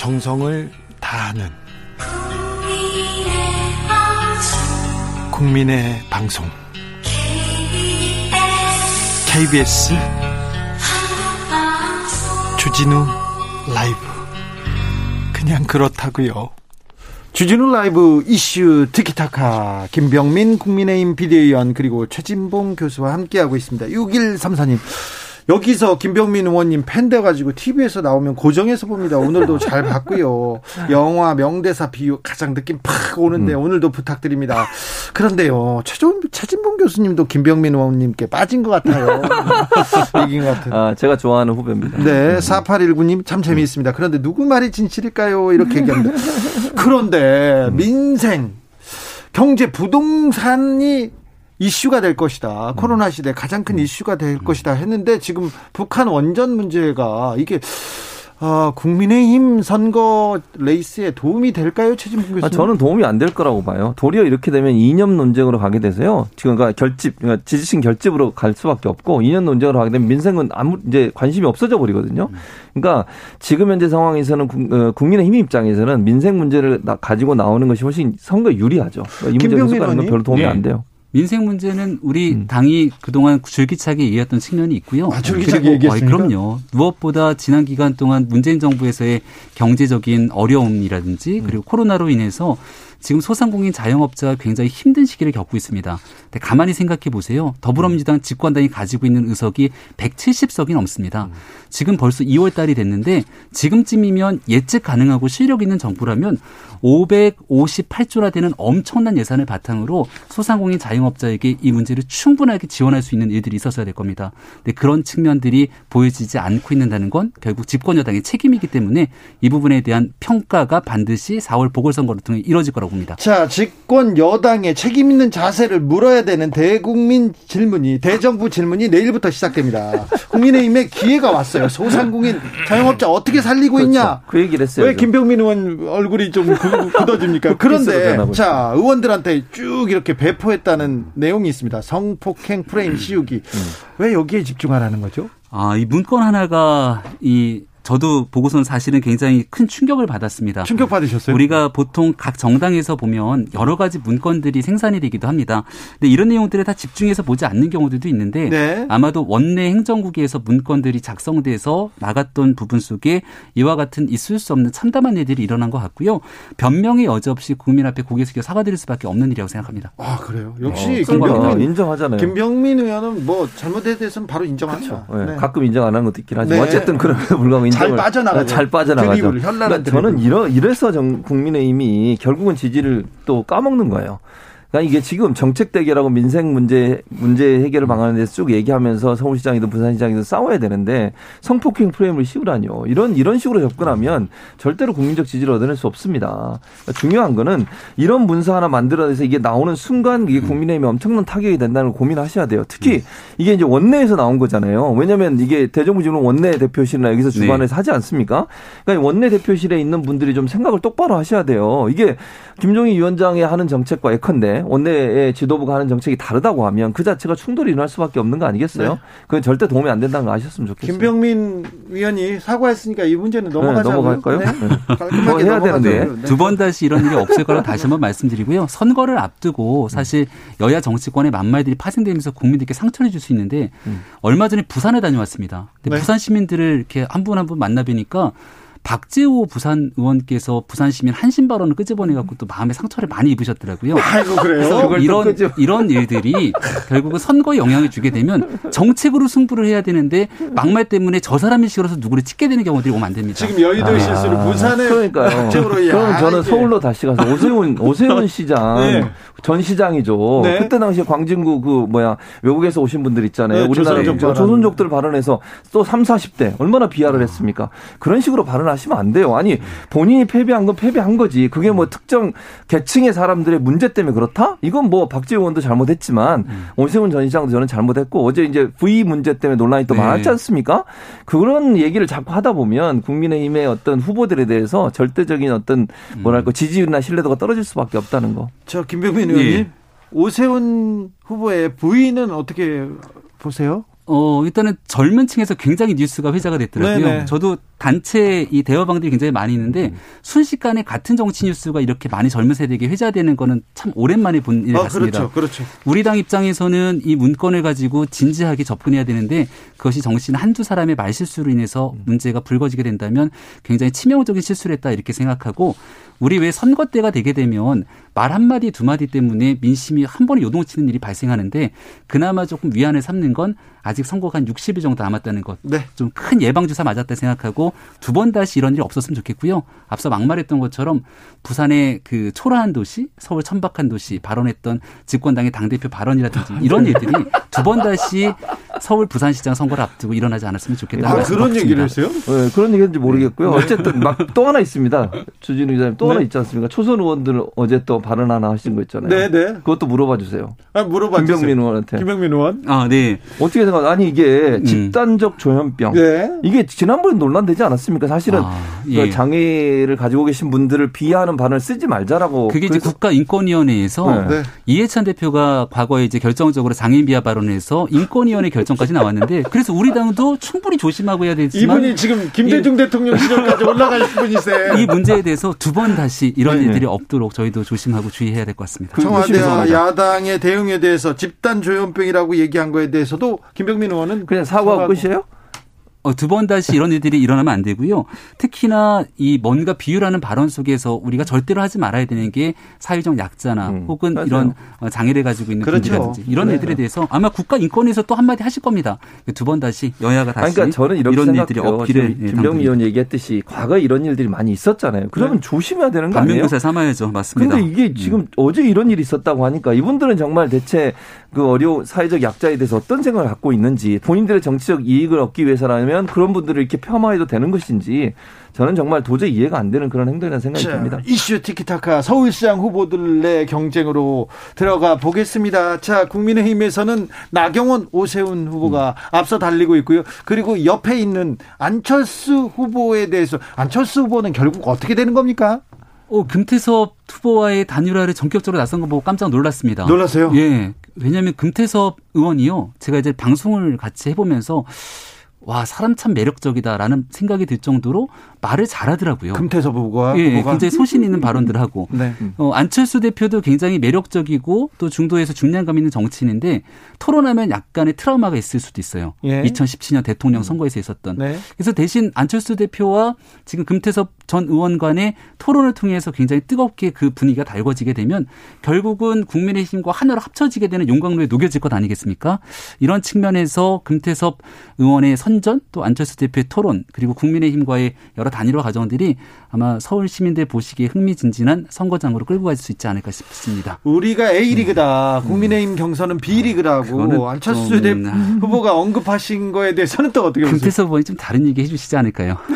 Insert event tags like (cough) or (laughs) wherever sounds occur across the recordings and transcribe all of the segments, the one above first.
정성을 다하는 국민의 방송 KBS 주진우 라이브 그냥 그렇다고요. 주진우 라이브 이슈 티키타카 김병민 국민의힘 비대위원 그리고 최진봉 교수와 함께하고 있습니다. 6134님 여기서 김병민 의원님 팬 돼가지고 TV에서 나오면 고정해서 봅니다. 오늘도 잘 봤고요. (laughs) 영화 명대사 비유 가장 느낌 팍 오는데 음. 오늘도 부탁드립니다. 그런데요, 최종, 최진봉 교수님도 김병민 의원님께 빠진 것 같아요. (laughs) 얘기인 것 같아요. 아, 제가 좋아하는 후배입니다. 네, 4819님 참 재미있습니다. 그런데 누구 말이 진실일까요? 이렇게 얘기합니다. 그런데 민생, 경제, 부동산이 이슈가 될 것이다. 음. 코로나 시대 가장 큰 음. 이슈가 될 음. 것이다 했는데 지금 북한 원전 문제가 이게 아, 국민의힘 선거 레이스에 도움이 될까요, 최진봉 교수님? 아, 저는 도움이 안 될 거라고 봐요. 도리어 이렇게 되면 이념 논쟁으로 가게 돼서요. 지금 그러니까 결집, 그러니까 지지층 결집으로 갈 수밖에 없고 이념 논쟁으로 가게 되면 민생은 아무 이제 관심이 없어져 버리거든요. 그러니까 지금 현재 상황에서는 어, 국민의힘 입장에서는 민생 문제를 가지고 나오는 것이 훨씬 선거 유리하죠. 이 문제 해석하는 별로 도움이 네. 안 돼요. 민생 문제는 우리 음. 당이 그동안 줄기차게 얘기했던 측면이 있고요. 아, 줄기차게 얘기했습니까? 그럼요. 무엇보다 지난 기간 동안 문재인 정부에서의 경제적인 어려움이라든지 그리고 음. 코로나로 인해서 지금 소상공인 자영업자가 굉장히 힘든 시기를 겪고 있습니다. 근데 가만히 생각해 보세요. 더불어민주당 집권당이 가지고 있는 의석이 170석이 넘습니다. 지금 벌써 2월 달이 됐는데 지금쯤이면 예측 가능하고 실력 있는 정부라면 558조나 되는 엄청난 예산을 바탕으로 소상공인 자영업자에게 이 문제를 충분하게 지원할 수 있는 일들이 있었어야 될 겁니다. 근데 그런 측면들이 보여지지 않고 있는다는 건 결국 집권 여당의 책임이기 때문에 이 부분에 대한 평가가 반드시 4월 보궐선거를 통해 이뤄질 거라고 봅니다. 자, 집권 여당의 책임 있는 자세를 물어야 되는 대국민 질문이 대정부 질문이 내일부터 시작됩니다. 국민의힘에 기회가 왔어요. 소상공인 자영업자 어떻게 살리고 그렇죠. 있냐? 그 얘기를 했어요. 왜 김병민 의원 얼굴이 좀 굳어집니까? (laughs) 그런데 자, 의원들한테 쭉 이렇게 배포했다는 내용이 있습니다. 성폭행 프레임 씌우기. 음. 왜 여기에 집중하라는 거죠? 아, 이 문건 하나가 이 저도 보고서는 사실은 굉장히 큰 충격을 받았습니다. 충격 받으셨어요? 우리가 보통 각 정당에서 보면 여러 가지 문건들이 생산이 되기도 합니다. 근데 이런 내용들에 다 집중해서 보지 않는 경우들도 있는데 네. 아마도 원내 행정국에서 문건들이 작성돼서 나갔던 부분 속에 이와 같은 있을 수 없는 참담한 일들이 일어난 것 같고요. 변명의 여지 없이 국민 앞에 고개 숙여 사과드릴 수밖에 없는 일이라고 생각합니다. 아 그래요? 역시 어, 김병민 인정하잖아요. 김병민 의원은 뭐 잘못에 대해서는 바로 인정하죠. 그렇죠. 네. 가끔 인정 안 하는 것도 있긴 하지만 네. 어쨌든 그런 불 가능 잘 빠져나가죠. 잘 빠져나가죠. 그러니까 저는 이러, 이래서 정, 국민의힘이 결국은 지지를 또 까먹는 거예요. 그러니까 이게 지금 정책 대결하고 민생 문제 문제 해결을 방안에 대해서 쭉 얘기하면서 서울시장이든 부산시장이든 싸워야 되는데 성폭행 프레임을 씌우라뇨. 이런 이런 식으로 접근하면 절대로 국민적 지지를 얻어낼 수 없습니다. 그러니까 중요한 거는 이런 문서 하나 만들어내서 이게 나오는 순간 이게 국민의힘에 엄청난 타격이 된다는 걸 고민하셔야 돼요. 특히 이게 이제 원내에서 나온 거잖아요. 왜냐하면 이게 대정부 지금 원내 대표실이나 여기서 주관에서 네. 하지 않습니까? 그러니까 원내 대표실에 있는 분들이 좀 생각을 똑바로 하셔야 돼요. 이게 김종인 위원장이 하는 정책과 예컨대 원내의 지도부가 하는 정책이 다르다고 하면 그 자체가 충돌이 일어날 수밖에 없는 거 아니겠어요? 네. 그건 절대 도움이 안 된다는 거 아셨으면 좋겠어요. 김병민 위원이 사과했으니까 이 문제는 넘어가자. 네, 넘어갈까요? 네. 네. 뭐 해야 되는데 네. 두번 다시 이런 일이 없을 거라 다시 한번 말씀드리고요. 선거를 앞두고 사실 여야 정치권의 만말들이 파생되면서 국민들께 상처를 줄 수 있는데 음. 얼마 전에 부산에 다녀왔습니다. 근데 네. 부산 시민들을 이렇게 한 분 한 분 만나 뵈니까 박재호 부산 의원께서 부산 시민 한신 발언을 끄집어내 갖고 또 마음의 상처를 많이 입으셨더라고요. 아이고 그래요. 그래서 이런 이런 일들이 결국은 선거에 영향을 주게 되면 정책으로 승부를 해야 되는데 막말 때문에 저 사람이 싫어서 누구를 찍게 되는 경우들이 오면 안 됩니다. 지금 여의도 아, 실수를 부산에 그러니까요. 그럼 저는 서울로 다시 가서 오세훈 오세훈 (laughs) 시장 네. 전 시장이죠. 네. 그때 당시에 광진구 그 뭐야 외국에서 오신 분들 있잖아요. 네, 우리나라 조선족, 조선족들 발언해서 또 3, 40대 얼마나 비하를 했습니까? 그런 식으로 발언 하시면 안 돼요. 아니 본인이 패배한 건 패배한 거지. 그게 뭐 특정 계층의 사람들의 문제 때문에 그렇다? 이건 뭐 박지원 의원도 잘못했지만 음. 오세훈 전 시장도 저는 잘못했고 어제 이제 V 문제 때문에 논란이 또 네. 많았지 않습니까? 그런 얘기를 자꾸 하다 보면 국민의힘의 어떤 후보들에 대해서 절대적인 어떤 뭐랄까 지지율이나 신뢰도가 떨어질 수밖에 없다는 거. 저 김병민 의원님 예. 오세훈 후보의 부인은 어떻게 보세요? 어, 일단은 젊은 층에서 굉장히 뉴스가 회자가 됐더라고요. 네네. 저도 단체 이 대화방들이 굉장히 많이 있는데 음. 순식간에 같은 정치 뉴스가 이렇게 많이 젊은 세대에게 회자되는 거는 참 오랜만에 본 일 같습니다. 아, 그렇죠, 그렇죠. 우리 당 입장에서는 이 문건을 가지고 진지하게 접근해야 되는데 그것이 정치인 한두 사람의 말실수로 인해서 음. 문제가 불거지게 된다면 굉장히 치명적인 실수를 했다 이렇게 생각하고 우리 왜 선거 때가 되게 되면 말 한마디 두마디 때문에 민심이 한 번에 요동치는 일이 발생하는데 그나마 조금 위안을 삼는 건 아직 선거가 한 60일 정도 남았다는 것. 네. 좀 큰 예방주사 맞았다 생각하고 두 번 다시 이런 일이 없었으면 좋겠고요. 앞서 막말했던 것처럼 부산의 그 초라한 도시, 서울 천박한 도시 발언했던 집권당의 당대표 발언이라든지 (laughs) 이런 일들이 두 번 다시 서울 부산시장 선거를 앞두고 일어나지 않았으면 좋겠다는 아, 그런 얘기를 했어요? 네, 그런 얘기인지 모르겠고요. 네. 어쨌든 막 또 하나 있습니다. 주진우 기자님 또 네. 하나 있지 않습니까? 초선 의원들 어제 또 발언 하나 하신 거 있잖아요. 네, 네. 그것도 물어봐 주세요. 아, 물어봐 주세요. 김병민 의원한테. 김병민 의원? 아, 네. 어떻게 생각? 아니 이게 음. 집단적 조현병. 네. 이게 지난번에 논란되지 않았습니까? 사실은 아, 예. 그 장애를 가지고 계신 분들을 비하하는 발언을 쓰지 말자라고. 그게 이제 국가인권위원회에서 네. 이해찬 대표가 과거에 이제 결정적으로 장애인 비하 발언을 해서 인권위원회 결정 까지 나왔는데 그래서 우리 당도 충분히 조심하고 해야 되지만 이분이 지금 김대중 이, 대통령 시절까지 올라갈 분이세요. 이 문제에 대해서 두 번 다시 이런 네. 일들이 없도록 저희도 조심하고 주의해야 될 것 같습니다. 청와대와 야당의 대응에 대해서 집단 조현병이라고 얘기한 거에 대해서도 김병민 의원은 그냥 사과하고 끝이에요? 어, 두 번 다시 이런 일들이 일어나면 안 되고요. 특히나 이 뭔가 비유라는 발언 속에서 우리가 절대로 하지 말아야 되는 게 사회적 약자나 음, 혹은 맞아요. 이런 어, 장애를 가지고 있는 그렇죠. 분들이라든지 이런 네. 일들에 대해서 아마 국가 인권에서 또 한마디 하실 겁니다. 두 번 다시 여야가 다시 그러니까 저는 이런 생각해요. 일들이 없기를 예, 김병미 의원 얘기했듯이 과거에 이런 일들이 많이 있었잖아요. 그러면 네. 조심해야 되는 거 아니에요? 반면교사 삼아야죠. 맞습니다. 근데 이게 지금 음. 어제 이런 일이 있었다고 하니까 이분들은 정말 대체 그 어려운 사회적 약자에 대해서 어떤 생각을 갖고 있는지 본인들의 정치적 이익을 얻기 위해서라면 그런 분들을 이렇게 폄하해도 되는 것인지 저는 정말 도저히 이해가 안 되는 그런 행동이라는 생각이 자, 듭니다. 이슈 티키타카 서울시장 후보들의 경쟁으로 들어가 보겠습니다. 자, 국민의힘에서는 나경원, 오세훈 후보가 음. 앞서 달리고 있고요. 그리고 옆에 있는 안철수 후보에 대해서 안철수 후보는 결국 어떻게 되는 겁니까? 어, 금태섭 후보와의 단일화를 전격적으로 나선 거 보고 깜짝 놀랐습니다. 놀랐어요? 예. 왜냐하면 금태섭 의원이요. 제가 이제 방송을 같이 해보면서 와 사람 참 매력적이다라는 생각이 들 정도로 말을 잘하더라고요. 금태섭 후보가 예, 후보가? 굉장히 소신 있는 발언들을 하고 네. 어, 안철수 대표도 굉장히 매력적이고 또 중도에서 중량감 있는 정치인인데 토론하면 약간의 트라우마가 있을 수도 있어요. 예. 2017년 대통령 선거에서 있었던. 네. 그래서 대신 안철수 대표와 지금 금태섭 전 의원 간의 토론을 통해서 굉장히 뜨겁게 그 분위기가 달궈지게 되면 결국은 국민의힘과 하나로 합쳐지게 되는 용광로에 녹여질 것 아니겠습니까? 이런 측면에서 금태섭 의원의 선전 또 안철수 대표의 토론 그리고 국민의힘과의 여러 단일화 과정들이 아마 서울 시민들 보시기에 흥미진진한 선거장으로 끌고 갈 수 있지 않을까 싶습니다. 우리가 A리그다. 음. 국민의힘 경선은 B리그라고 안철수 대 후보가 언급하신 거에 대해서는 또 어떻게 보세요? 금태섭 의원이 좀 다른 얘기 해주시지 않을까요? (laughs)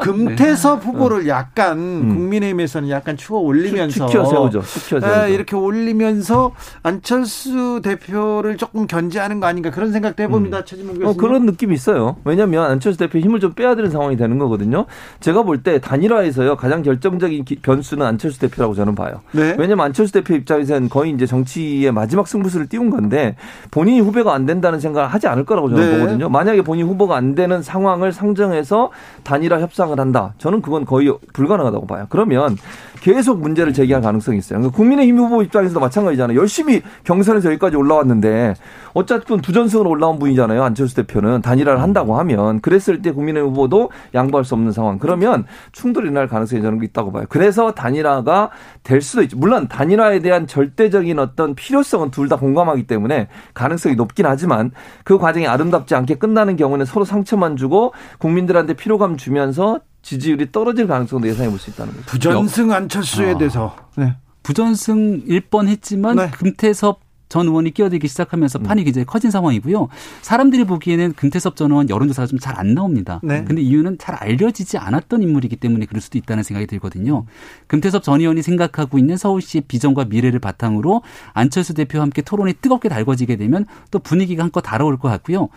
금태섭 네. 후보를 약간 음. 국민의힘에서는 약간 추워 올리면서 축혀 세우죠. 축혀 세우죠. 네, 이렇게 올리면서 안철수 대표를 조금 견제하는 거 아닌가 그런 생각도 해봅니다. 음. 최진봉 교수님. 어, 그런 느낌이 있어요. 왜냐하면 안철수 대표 힘을 좀 빼야 되는 상황이 되는 거거든요. 제가 볼 때 단일화에서요 가장 결정적인 변수는 안철수 대표라고 저는 봐요. 네. 왜냐하면 안철수 대표 입장에서는 거의 이제 정치의 마지막 승부수를 띄운 건데 본인이 후배가 안 된다는 생각을 하지 않을 거라고 저는 네. 보거든요. 만약에 본인 후보가 안 되는 상황을 상정해서 단일화 협상을 한다. 저는 그건 거의 불가능하다고 봐요. 그러면 계속 문제를 제기할 가능성이 있어요. 그러니까 국민의힘 후보 입장에서도 마찬가지잖아요. 열심히 경선에서 여기까지 올라왔는데 어쨌든 두전승으로 올라온 분이잖아요. 안철수 대표는 단일화를 한다고 하면 그랬을 때 국민의힘 후보도 양보할 수 없는 상황. 그러면 충돌이 날 가능성이 저는 있다고 봐요. 그래서 단일화가 될 수도 있죠. 물론 단일화에 대한 절대적인 어떤 필요성은 둘 다 공감하기 때문에 가능성이 높긴 하지만 그 과정이 아름답지 않게 끝나는 경우는 서로 상처만 주고 국민들한테 피로감 주면서 지지율이 떨어질 가능성도 예상해 볼 수 있다는 거죠. 부전승 안철수에 아. 대해서. 네. 부전승일 뻔 했지만 네. 금태섭 전 의원이 끼어들기 시작하면서 판이 음. 굉장히 커진 상황이고요. 사람들이 보기에는 금태섭 전 의원 여론조사가 좀 잘 안 나옵니다. 네. 근데 이유는 잘 알려지지 않았던 인물이기 때문에 그럴 수도 있다는 생각이 들거든요. 금태섭 전 의원이 생각하고 있는 서울시의 비전과 미래를 바탕으로 안철수 대표와 함께 토론이 뜨겁게 달궈지게 되면 또 분위기가 한껏 달아올 것 같고요.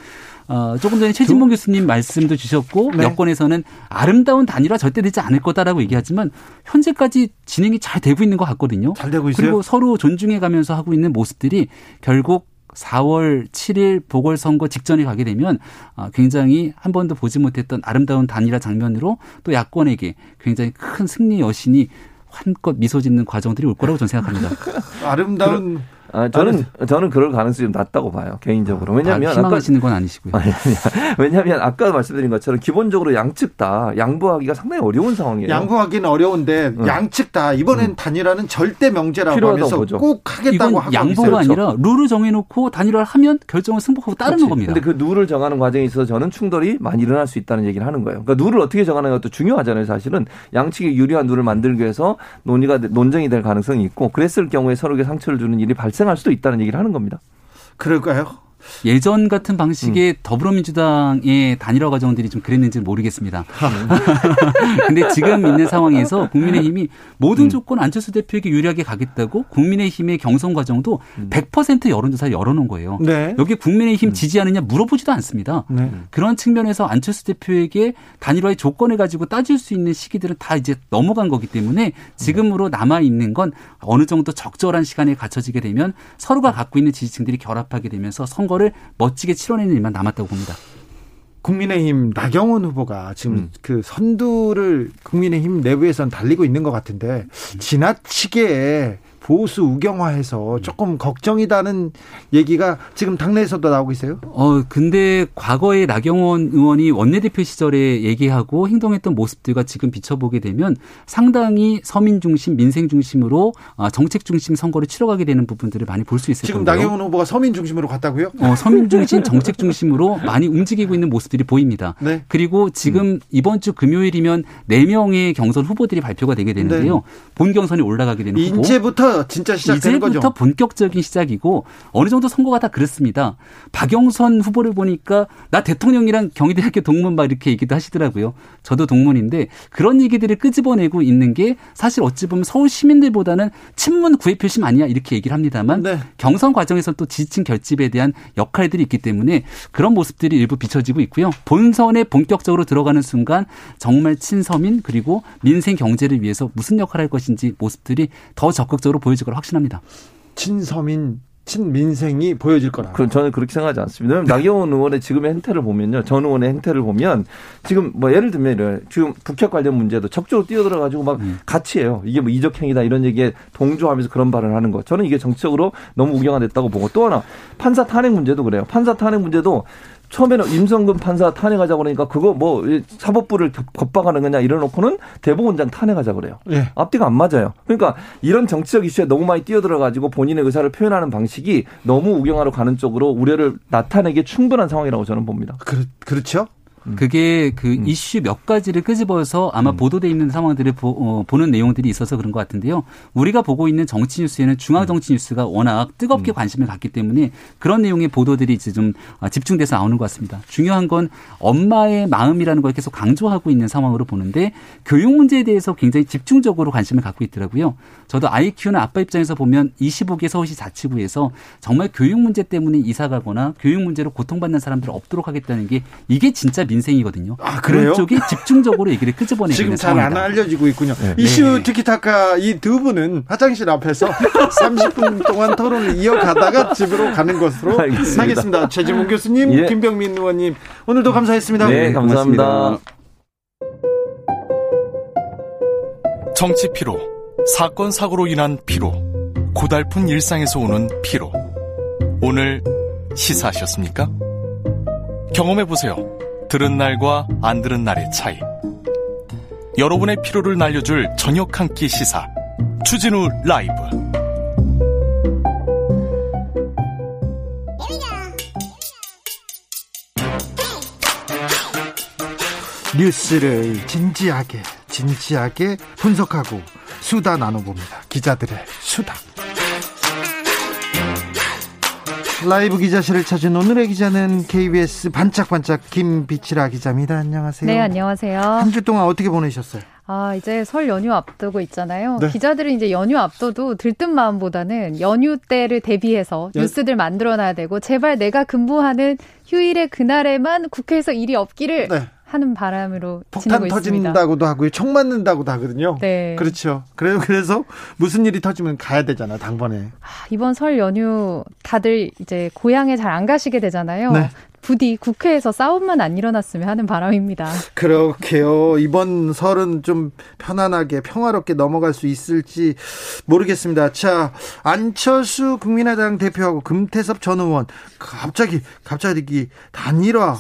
어, 조금 전에 최진봉 교수님 말씀도 주셨고 네. 여권에서는 아름다운 단일화 절대 되지 않을 거다라고 얘기하지만 현재까지 진행이 잘 되고 있는 것 같거든요. 잘 되고 있어요. 그리고 서로 존중해 가면서 하고 있는 모습들이 결국 4월 7일 보궐선거 직전에 가게 되면 아, 굉장히 한 번도 보지 못했던 아름다운 단일화 장면으로 또 야권에게 굉장히 큰 승리 여신이 한껏 미소 짓는 과정들이 올 거라고 저는 생각합니다. (laughs) 아름다운 아, 저는 저는 그럴 가능성이 좀 낮다고 봐요 개인적으로. 왜냐하면 희망하시는 건 아니시고요. 아니, (laughs) 왜냐하면 아까 말씀드린 것처럼 기본적으로 양측 다 양보하기가 상당히 어려운 상황이에요. 양보하기는 어려운데 응. 양측 다 이번엔 응. 단일화는 절대 명제라고 하면서 보죠. 꼭 하겠다고 하고 양보가 있어요. 아니라 룰을 정해놓고 단일화를 하면 결정을 승복하고 따르는 그렇지. 겁니다. 근데 그 룰을 정하는 과정에 있어서 저는 충돌이 많이 일어날 수 있다는 얘기를 하는 거예요. 그러니까 룰을 어떻게 정하는 것도 중요하잖아요. 사실은 양측이 유리한 룰을 만들기 위해서 논의가 논쟁이 될 가능성이 있고 그랬을 경우에 서로에게 상처를 주는 일이 발생 할 수도 있다는 얘기를 하는 겁니다. 그럴까요? 예전 같은 방식의 음. 더불어민주당의 단일화 과정들이 좀 그랬는지 모르겠습니다. (laughs) 근데 지금 있는 상황에서 국민의힘이 모든 음. 조건 안철수 대표에게 유리하게 가겠다고 국민의힘의 경선 과정도 음. 100% 여론조사를 열어놓은 거예요. 네. 여기 국민의힘 음. 지지하느냐 물어보지도 않습니다. 네. 그런 측면에서 안철수 대표에게 단일화의 조건을 가지고 따질 수 있는 시기들은 다 이제 넘어간 거기 때문에 지금으로 남아 있는 건 어느 정도 적절한 시간에 갖춰지게 되면 서로가 갖고 있는 지지층들이 결합하게 되면서 선거 선거를 멋지게 치러내는 일만 남았다고 봅니다. 국민의힘 나경원 후보가 지금 음. 그 선두를 국민의힘 내부에선 달리고 있는 것 같은데 지나치게 보수 우경화해서 조금 걱정이다는 얘기가 지금 당내에서도 나오고 있어요. 어 근데 과거에 나경원 의원이 원내대표 시절에 얘기하고 행동했던 모습들과 지금 비춰보게 되면 상당히 서민 중심, 민생 중심으로 아, 정책 중심 선거를 치러가게 되는 부분들을 많이 볼 수 있을 지금 건데요. 나경원 후보가 서민 중심으로 갔다고요? 어 서민 중심, 정책 중심으로 많이 움직이고 있는 모습들이 보입니다. 네. 그리고 지금 음. 이번 주 금요일이면 4 명의 경선 후보들이 발표가 되게 되는데요. 네. 본 경선이 올라가게 되는 후보. 이제부터 진짜 시작되는 거죠. 이제부터 본격적인 시작이고 어느 정도 선거가 다 그렇습니다. 박영선 후보를 보니까 나 대통령이랑 경희대학교 동문 막 이렇게 얘기도 하시더라고요. 저도 동문인데 그런 얘기들을 끄집어내고 있는 게 사실 어찌 보면 서울 시민들보다는 친문 구애 표심 아니야 이렇게 얘기를 합니다만 네. 경선 과정에서 또 지지층 결집에 대한 역할들이 있기 때문에 그런 모습들이 일부 비춰지고 있고요. 본선에 본격적으로 들어가는 순간 정말 친서민 그리고 민생 경제를 위해서 무슨 역할을 할 것인지 모습들이 더 적극적으로 보여질 걸 확신합니다. 친서민 친민생이 보여질 거라. 그 저는 그렇게 생각하지 않습니다. 나경원 의원의 지금의 행태를 보면요. 전 의원의 행태를 보면 지금 뭐 예를 들면 이래 지금 북핵 관련 문제도 적극적으로 뛰어들어 가지고 막 음. 같이 해요. 이게 뭐 이적 행위다 이런 얘기에 동조하면서 그런 발언을 하는 거. 저는 이게 정치적으로 너무 우경화됐다고 보고 또 하나 판사 탄핵 문제도 그래요. 판사 탄핵 문제도 처음에는 임성근 판사 탄핵하자고 그러니까 그거 뭐 사법부를 겁박하는 거냐 이래놓고는 대법원장 탄핵하자 그래요. 예. 앞뒤가 안 맞아요. 그러니까 이런 정치적 이슈에 너무 많이 뛰어들어 가지고 본인의 의사를 표현하는 방식이 너무 우경화로 가는 쪽으로 우려를 나타내기 충분한 상황이라고 저는 봅니다. 그, 그렇죠. 음. 그게 그 음. 이슈 몇 가지를 끄집어서 아마 음. 보도돼 있는 상황들을 보, 어, 보는 내용들이 있어서 그런 것 같은데요. 우리가 보고 있는 정치 뉴스에는 중앙 정치 뉴스가 워낙 뜨겁게 음. 관심을 갖기 때문에 그런 내용의 보도들이 이제 좀 아, 집중돼서 나오는 것 같습니다. 중요한 건 엄마의 마음이라는 걸 계속 강조하고 있는 상황으로 보는데 교육 문제에 대해서 굉장히 집중적으로 관심을 갖고 있더라고요. 저도 아이 키우는 아빠 입장에서 보면 25개 서울시 자치구에서 정말 교육 문제 때문에 이사 가거나 교육 문제로 고통받는 사람들 없도록 하겠다는 게 이게 진짜 민 인생이거든요. 아, 그래요? 그런 쪽이 집중적으로 얘기를 (laughs) 끄집어내고 지금 잘 안 알려지고 있군요. 네. 이슈 네. 티키타카 이 두 분은 화장실 앞에서 (laughs) 30분 동안 토론을 이어가다가 집으로 가는 것으로 알겠습니다. 하겠습니다. 최지문 (laughs) 교수님, 예. 김병민 의원님 오늘도 감사했습니다. 네, 감사합니다. 정치 피로, 사건 사고로 인한 피로, 고달픈 일상에서 오는 피로. 오늘 시사하셨습니까? 경험해 보세요. 들은 날과 안 들은 날의 차이. 여러분의 피로를 날려줄 저녁 한 끼 시사. 추진우 라이브. 뉴스를 진지하게, 진지하게 분석하고 수다 나눠봅니다. 기자들의 수다. 라이브 기자실을 찾은 오늘의 기자는 KBS 반짝반짝 김비치라 기자입니다. 안녕하세요. 네, 안녕하세요. 한 주 동안 어떻게 보내셨어요? 아, 이제 설 연휴 앞두고 있잖아요. 네. 기자들은 이제 연휴 앞둬도 들뜬 마음보다는 연휴 때를 대비해서 예. 뉴스들 만들어 놔야 되고 제발 내가 근무하는 휴일의 그날에만 국회에서 일이 없기를 네. 하는 바람으로 폭탄 터진다고도 하고요. 총 맞는다고도 하거든요. 네. 그렇죠. 그래서 그래서 무슨 일이 터지면 가야 되잖아, 당번에. 아, 이번 설 연휴 다들 이제 고향에 잘 안 가시게 되잖아요. 네. 부디 국회에서 싸움만 안 일어났으면 하는 바람입니다. 그렇게요. 이번 설은 좀 편안하게 평화롭게 넘어갈 수 있을지 모르겠습니다. 자, 안철수 국민의당 대표하고 금태섭 전 의원 갑자기 갑자기 단일화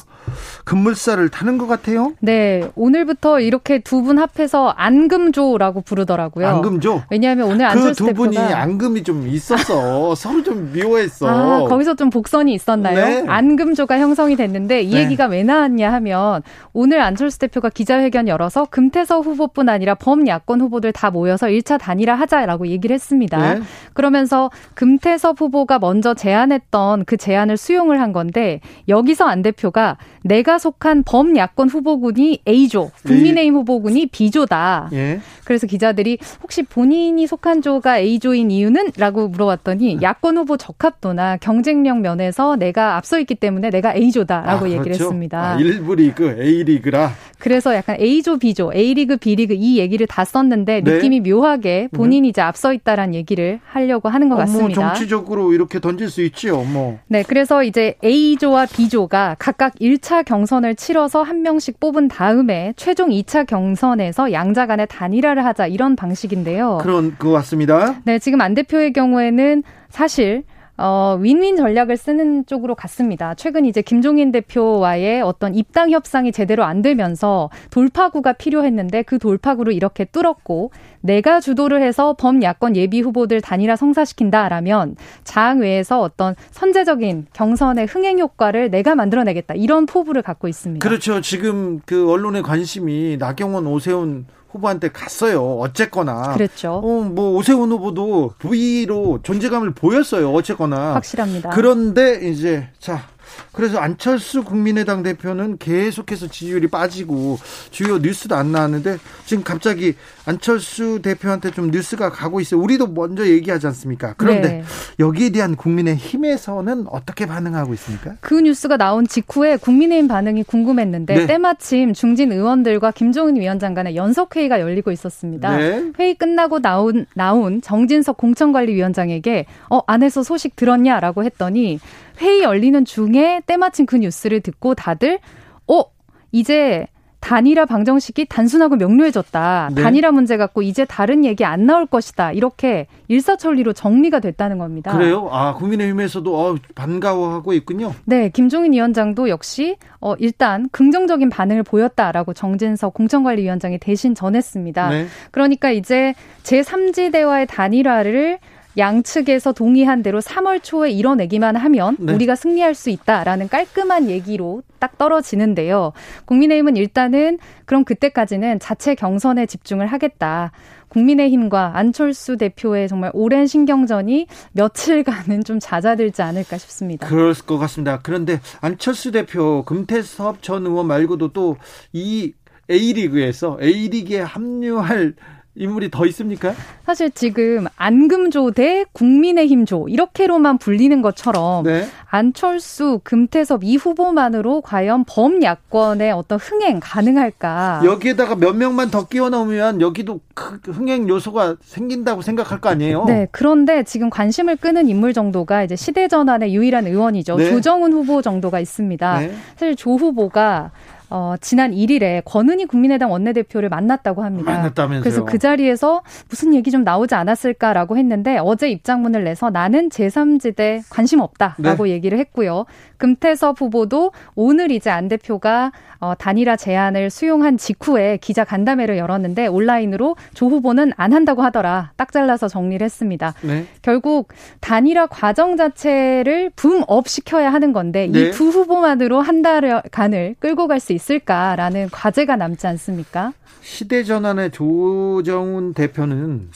급물살을 타는 것 같아요. 네, 오늘부터 이렇게 두 분 합해서 안금조라고 부르더라고요. 안금조. 왜냐하면 오늘 안철수 그 두 분이 안금이 좀 있었어. (laughs) 서로 좀 미워했어. 아, 거기서 좀 복선이 있었나요? 네. 안금조가 형 성이 됐는데 이 네. 얘기가 왜 나왔냐 하면 오늘 안철수 대표가 기자회견 열어서 금태섭 후보뿐 아니라 범야권 후보들 다 모여서 1차 단일화 하자라고 얘기를 했습니다. 네. 그러면서 금태섭 후보가 먼저 제안했던 그 제안을 수용을 한 건데 여기서 안 대표가 내가 속한 범야권 후보군이 A조, 국민의힘 후보군이 B조다. 예. 그래서 기자들이 혹시 본인이 속한 조가 A조인 이유는? 라고 물어봤더니 야권 후보 적합도나 경쟁력 면에서 내가 앞서 있기 때문에 내가 A조다라고 아, 얘기를 그렇죠? 했습니다. 아, 1부 리그, A리그라. 그래서 약간 A조, B조, A리그, B리그 이 얘기를 다 썼는데 네. 느낌이 묘하게 본인이 이제 앞서 있다라는 얘기를 하려고 하는 것 같습니다. 뭐 정치적으로 이렇게 던질 수 있지요, 뭐. 네, 그래서 이제 A조와 B조가 각각 1차 경선을 치러서 한 명씩 뽑은 다음에 최종 2차 경선에서 양자 간의 단일화를 하자 이런 방식인데요. 그런 것 같습니다. 네, 지금 안 대표의 경우에는 사실 어, 윈윈 전략을 쓰는 쪽으로 갔습니다. 최근 이제 김종인 대표와의 어떤 입당 협상이 제대로 안 되면서 돌파구가 필요했는데 그 돌파구를 이렇게 뚫었고 내가 주도를 해서 범야권 예비 후보들 단일화 성사시킨다라면 장외에서 어떤 선제적인 경선의 흥행 효과를 내가 만들어내겠다 이런 포부를 갖고 있습니다. 그렇죠. 지금 그 언론의 관심이 나경원 오세훈 후보한테 갔어요. 어쨌거나. 그렇죠. 어, 뭐 오세훈 후보도 V로 존재감을 보였어요. 어쨌거나. 확실합니다. 그런데 이제 자 그래서 안철수 국민의당 대표는 계속해서 지지율이 빠지고 주요 뉴스도 안 나왔는데 지금 갑자기 안철수 대표한테 좀 뉴스가 가고 있어요. 우리도 먼저 얘기하지 않습니까? 그런데 네. 여기에 대한 국민의 힘에서는 어떻게 반응하고 있습니까? 그 뉴스가 나온 직후에 국민의힘 반응이 궁금했는데 네. 때마침 중진 의원들과 김종인 위원장 간의 연석 회의가 열리고 있었습니다. 네. 회의 끝나고 나온 나온 정진석 공천관리위원장에게 어 안에서 소식 들었냐라고 했더니 회의 열리는 중에 때마침 그 뉴스를 듣고 다들 어 이제 단일화 방정식이 단순하고 명료해졌다. 네. 단일화 문제 갖고 이제 다른 얘기 안 나올 것이다. 이렇게 일사천리로 정리가 됐다는 겁니다. 그래요? 아 국민의힘에서도 어, 반가워하고 있군요. 네, 김종인 위원장도 역시 어, 일단 긍정적인 반응을 보였다라고 정진석 공천관리위원장이 대신 전했습니다. 네. 그러니까 이제 제 3지대와의 단일화를 양측에서 동의한 대로 3월 초에 이뤄내기만 하면 네. 우리가 승리할 수 있다라는 깔끔한 얘기로 딱 떨어지는데요. 국민의힘은 일단은 그럼 그때까지는 자체 경선에 집중을 하겠다. 국민의힘과 안철수 대표의 정말 오랜 신경전이 며칠간은 좀 잦아들지 않을까 싶습니다. 그럴 것 같습니다. 그런데 안철수 대표, 금태섭 전 의원 말고도 또 이 A리그에서 A리그에 합류할 인물이 더 있습니까? 사실 지금 안금조 대 국민의힘조 이렇게로만 불리는 것처럼 네. 안철수, 금태섭 이 후보만으로 과연 범야권의 어떤 흥행 가능할까? 여기에다가 몇 명만 더 끼워 넣으면 여기도 흥행 요소가 생긴다고 생각할 거 아니에요? 네. 그런데 지금 관심을 끄는 인물 정도가 이제 시대 전환의 유일한 의원이죠. 네. 조정훈 후보 정도가 있습니다. 네. 사실 조 후보가 어, 지난 1일에 권은희 국민의당 원내대표를 만났다고 합니다. 만났다면서요. 그래서 그 자리에서 무슨 얘기 좀 나오지 않았을까라고 했는데 어제 입장문을 내서 나는 제3지대 관심 없다라고 네. 얘기를 했고요. 금태섭 후보도 오늘 이제 안 대표가 어, 단일화 제안을 수용한 직후에 기자 간담회를 열었는데 온라인으로 조 후보는 안 한다고 하더라. 딱 잘라서 정리를 했습니다. 네. 결국 단일화 과정 자체를 붐업 시켜야 하는 건데 네. 이두 후보만으로 한 달간을 끌고 갈 수 있을까라는 과제가 남지 않습니까? 시대 전환의 조정훈 대표는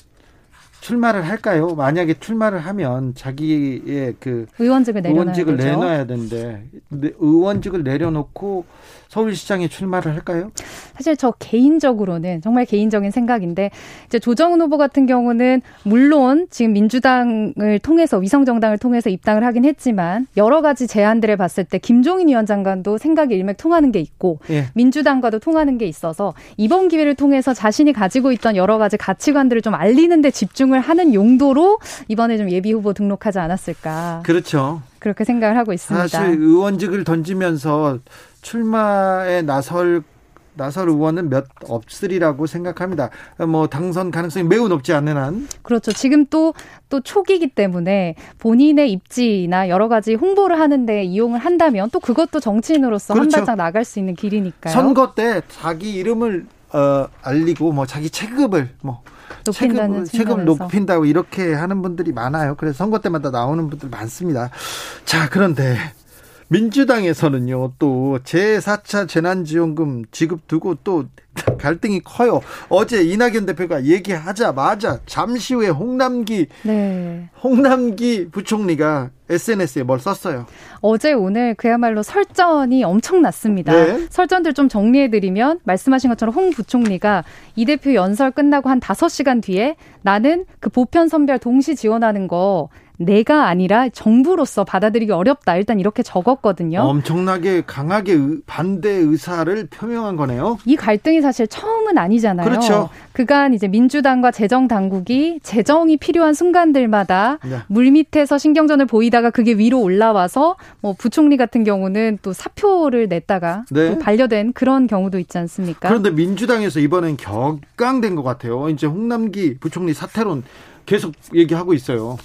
출마를 할까요? 만약에 출마를 하면 자기의 그 의원직을, 의원직을 내놔야 되는데 의원직을 내려놓고 서울시장에 출마를 할까요? 사실 저 개인적으로는 정말 개인적인 생각인데 이제 조정훈 후보 같은 경우는 물론 지금 민주당을 통해서 위성정당을 통해서 입당을 하긴 했지만 여러 가지 제안들을 봤을 때 김종인 위원장과도 생각이 일맥통하는 게 있고 예. 민주당과도 통하는 게 있어서 이번 기회를 통해서 자신이 가지고 있던 여러 가지 가치관들을 좀 알리는 데 집중을 하는 용도로 이번에 좀 예비 후보 등록하지 않았을까. 그렇죠. 그렇게 생각을 하고 있습니다. 사실 의원직을 던지면서 출마에 나설 나설 의원은 몇 없으리라고 생각합니다. 뭐 당선 가능성이 매우 높지 않는 한. 그렇죠. 지금 또, 또 초기이기 때문에 본인의 입지나 여러 가지 홍보를 하는데 이용을 한다면 또 그것도 정치인으로서 그렇죠. 한 발짝 나갈 수 있는 길이니까요. 선거 때 자기 이름을 어, 알리고 뭐 자기 체급을 뭐 높인다는 체급, 을 높인다고 이렇게 하는 분들이 많아요. 그래서 선거 때마다 나오는 분들 많습니다. 자, 그런데 민주당에서는요, 또 제4차 재난지원금 지급 두고 또 갈등이 커요. 어제 이낙연 대표가 얘기하자마자 잠시 후에 홍남기, 네. 홍남기 부총리가 SNS에 뭘 썼어요. 어제 오늘 그야말로 설전이 엄청났습니다. 네. 설전들 좀 정리해드리면 말씀하신 것처럼 홍 부총리가 이 대표 연설 끝나고 한 5시간 뒤에 나는 그 보편 선별 동시 지원하는 거 내가 아니라 정부로서 받아들이기 어렵다. 일단 이렇게 적었거든요. 엄청나게 강하게 반대 의사를 표명한 거네요. 이 갈등이 사실 처음은 아니잖아요. 그렇죠. 그간 이제 민주당과 재정 당국이 재정이 필요한 순간들마다 네. 물 밑에서 신경전을 보이다가 그게 위로 올라와서 뭐 부총리 같은 경우는 또 사표를 냈다가 네. 또 반려된 그런 경우도 있지 않습니까? 그런데 민주당에서 이번엔 격강된 것 같아요. 이제 홍남기 부총리 사퇴론 계속 얘기하고 있어요.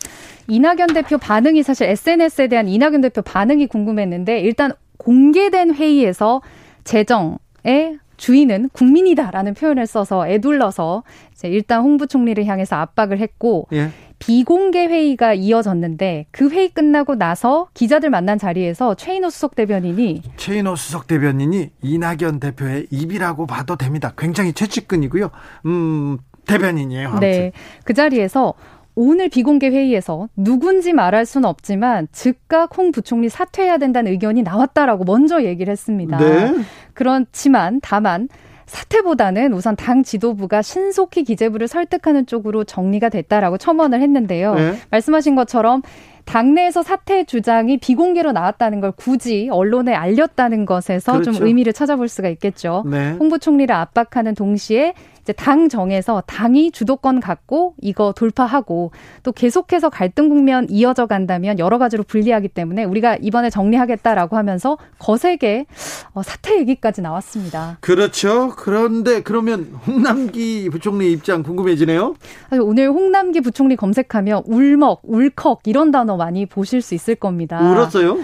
이낙연 대표 반응이 사실 SNS에 대한 이낙연 대표 반응이 궁금했는데 일단 공개된 회의에서 재정의 주인은 국민이다라는 표현을 써서 애둘러서 이제 일단 홍 부총리를 향해서 압박을 했고 예. 비공개 회의가 이어졌는데 그 회의 끝나고 나서 기자들 만난 자리에서 최인호 수석 대변인이 최인호 수석 대변인이 이낙연 대표의 입이라고 봐도 됩니다. 굉장히 최측근이고요. 음, 대변인이에요. 아무튼. 네. 그 자리에서 오늘 비공개 회의에서 누군지 말할 수는 없지만 즉각 홍 부총리 사퇴해야 된다는 의견이 나왔다라고 먼저 얘기를 했습니다. 네. 그렇지만 다만 사퇴보다는 우선 당 지도부가 신속히 기재부를 설득하는 쪽으로 정리가 됐다라고 첨언을 했는데요. 네. 말씀하신 것처럼 당내에서 사퇴 주장이 비공개로 나왔다는 걸 굳이 언론에 알렸다는 것에서 그렇죠. 좀 의미를 찾아볼 수가 있겠죠. 네. 홍 부총리를 압박하는 동시에 이제 당 정에서 당이 주도권 갖고 이거 돌파하고 또 계속해서 갈등 국면 이어져 간다면 여러 가지로 불리하기 때문에 우리가 이번에 정리하겠다라고 하면서 거세게 어, 사퇴 얘기까지 나왔습니다. 그렇죠. 그런데 그러면 홍남기 부총리 입장 궁금해지네요. 오늘 홍남기 부총리 검색하면 울먹, 울컥 이런 단어 많이 보실 수 있을 겁니다. 울었어요?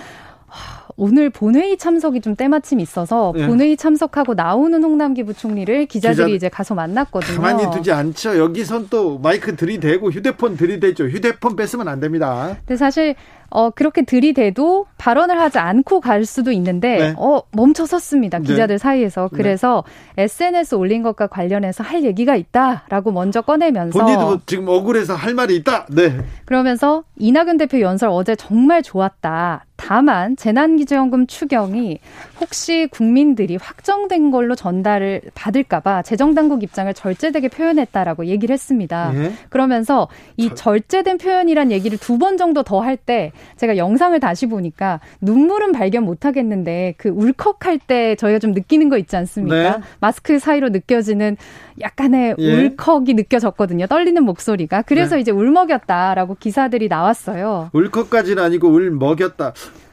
오늘 본회의 참석이 좀 때마침 있어서 네. 본회의 참석하고 나오는 홍남기 부총리를 기자들이 기자, 이제 가서 만났거든요. 가만히 두지 않죠. 여기선 또 마이크 들이대고 휴대폰 들이대죠. 휴대폰 뺏으면 안 됩니다. 근데 사실 어, 그렇게 들이대도 발언을 하지 않고 갈 수도 있는데, 네. 어, 멈춰 섰습니다. 네. 기자들 네. 사이에서. 그래서 네. SNS 올린 것과 관련해서 할 얘기가 있다라고 먼저 꺼내면서. 본인도 지금 억울해서 할 말이 있다. 네. 그러면서 이낙연 대표 연설 어제 정말 좋았다. 다만 재난기재원금 추경이 혹시 국민들이 확정된 걸로 전달을 받을까봐 재정당국 입장을 절제되게 표현했다라고 얘기를 했습니다. 예? 그러면서 이 절제된 표현이란 얘기를 두 번 정도 더 할 때 제가 영상을 다시 보니까 눈물은 발견 못하겠는데 그 울컥할 때 저희가 좀 느끼는 거 있지 않습니까? 네. 마스크 사이로 느껴지는 약간의 예. 울컥이 느껴졌거든요. 떨리는 목소리가. 그래서 네. 이제 울먹였다라고 기사들이 나왔어요. 울컥까지는 아니고 울먹였다.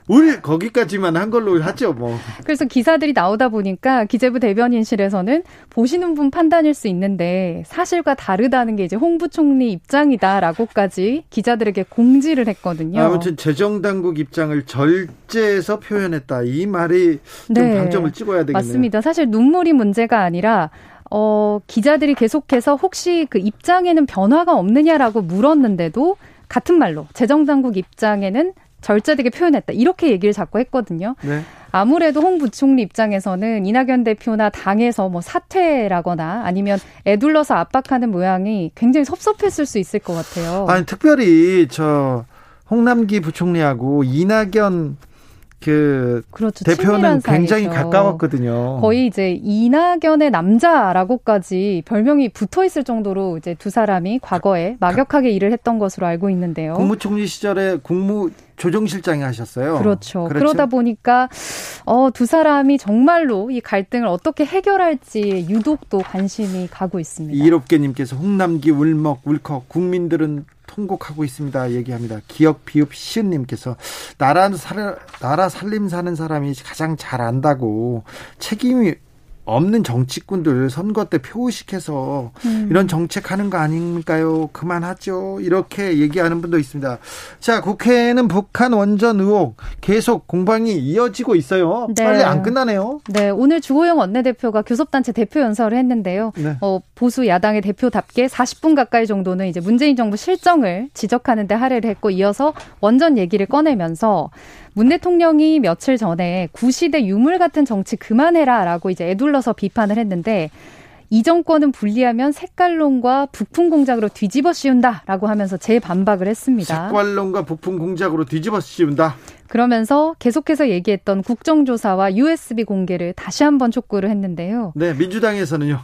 울 거기까지만 한 걸로 하죠, 뭐. 그래서 기사들이 나오다 보니까 기재부 대변인실에서는 보시는 분 판단일 수 있는데 사실과 다르다는 게 이제 홍 부총리 입장이다라고까지 기자들에게 공지를 했거든요. 아무튼 재정 당국 입장을 절제해서 표현했다. 이 말이 좀 네, 방점을 찍어야 되겠네요. 맞습니다. 사실 눈물이 문제가 아니라 어, 기자들이 계속해서 혹시 그 입장에는 변화가 없느냐라고 물었는데도 같은 말로 재정당국 입장에는 절제되게 표현했다. 이렇게 얘기를 자꾸 했거든요. 네. 아무래도 홍 부총리 입장에서는 이낙연 대표나 당에서 뭐 사퇴라거나 아니면 애둘러서 압박하는 모양이 굉장히 섭섭했을 수 있을 것 같아요. 아니 특별히 저 홍남기 부총리하고 이낙연 그 그렇죠. 대표는 굉장히. 가까웠거든요. 거의 이제 이낙연의 남자라고까지 별명이 붙어 있을 정도로 이제 두 사람이 과거에 막역하게 일을 했던 것으로 알고 있는데요. 국무총리 시절에 국무 조정실장이 하셨어요. 그렇죠. 그렇죠? 그러다 보니까 어, 두 사람이 정말로 이 갈등을 어떻게 해결할지 유독 또 관심이 가고 있습니다. 이롭게님께서 홍남기 울먹 울컥 국민들은 통곡하고 있습니다. 얘기합니다. 기억 비읍 시은님께서 나라 살 나라 살림 사는 사람이 가장 잘 안다고 책임이 없는 정치꾼들 선거 때 표의식해서 음. 이런 정책 하는 거 아닙니까요? 그만하죠. 이렇게 얘기하는 분도 있습니다. 자, 국회는 북한 원전 의혹 계속 공방이 이어지고 있어요. 네. 빨리 안 끝나네요. 네, 오늘 주호영 원내대표가 교섭단체 대표 연설을 했는데요. 네. 어, 보수 야당의 대표답게 40분 가까이 정도는 이제 문재인 정부 실정을 지적하는데 할애를 했고 이어서 원전 얘기를 꺼내면서 문 대통령이 며칠 전에 구시대 유물 같은 정치 그만해라라고 이제 애둘러서 비판을 했는데 이 정권은 분리하면 색깔론과 부품 공작으로 뒤집어 씌운다라고 하면서 재반박을 했습니다. 색깔론과 부품 공작으로 뒤집어 씌운다. 그러면서 계속해서 얘기했던 국정조사와 USB 공개를 다시 한번 촉구를 했는데요. 네, 민주당에서는요.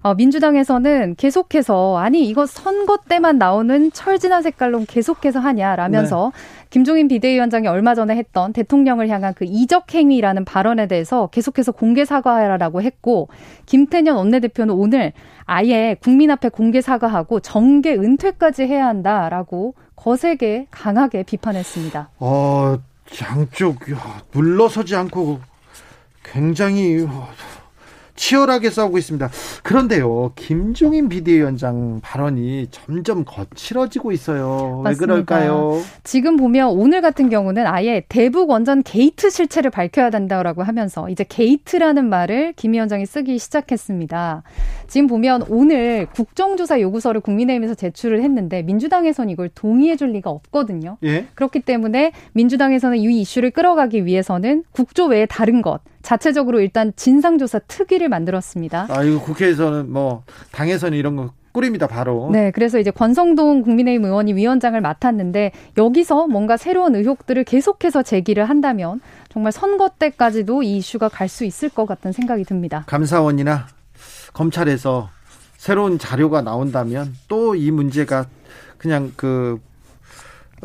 어, 민주당에서는 계속해서 아니 이거 선거 때만 나오는 철진한 색깔론 계속해서 하냐라면서 네. 김종인 비대위원장이 얼마 전에 했던 대통령을 향한 그 이적 행위라는 발언에 대해서 계속해서 공개 사과하라고 했고 김태년 원내대표는 오늘 아예 국민 앞에 공개 사과하고 정계 은퇴까지 해야 한다라고 거세게 강하게 비판했습니다. 어, 양쪽 물러서지 않고 굉장히 치열하게 싸우고 있습니다. 그런데요, 김종인 비대위원장 발언이 점점 거칠어지고 있어요. 맞습니다. 왜 그럴까요? 지금 보면 오늘 같은 경우는 아예 대북 원전 게이트 실체를 밝혀야 된다고 하면서 이제 게이트라는 말을 김 위원장이 쓰기 시작했습니다. 지금 보면 오늘 국정조사 요구서를 국민의힘에서 제출을 했는데 민주당에서는 이걸 동의해 줄 리가 없거든요. 예? 그렇기 때문에 민주당에서는 이 이슈를 끌어가기 위해서는 국조 외에 다른 것 자체적으로 일단 진상조사 특위를 만들었습니다. 아, 이거 국회에서는 뭐 당에서는 이런 거 꿀입니다, 바로. 네, 그래서 이제 권성동 국민의힘 의원이 위원장을 맡았는데 여기서 뭔가 새로운 의혹들을 계속해서 제기를 한다면 정말 선거 때까지도 이 이슈가 갈 수 있을 것 같은 생각이 듭니다. 감사원이나 검찰에서 새로운 자료가 나온다면 또 이 문제가 그냥 그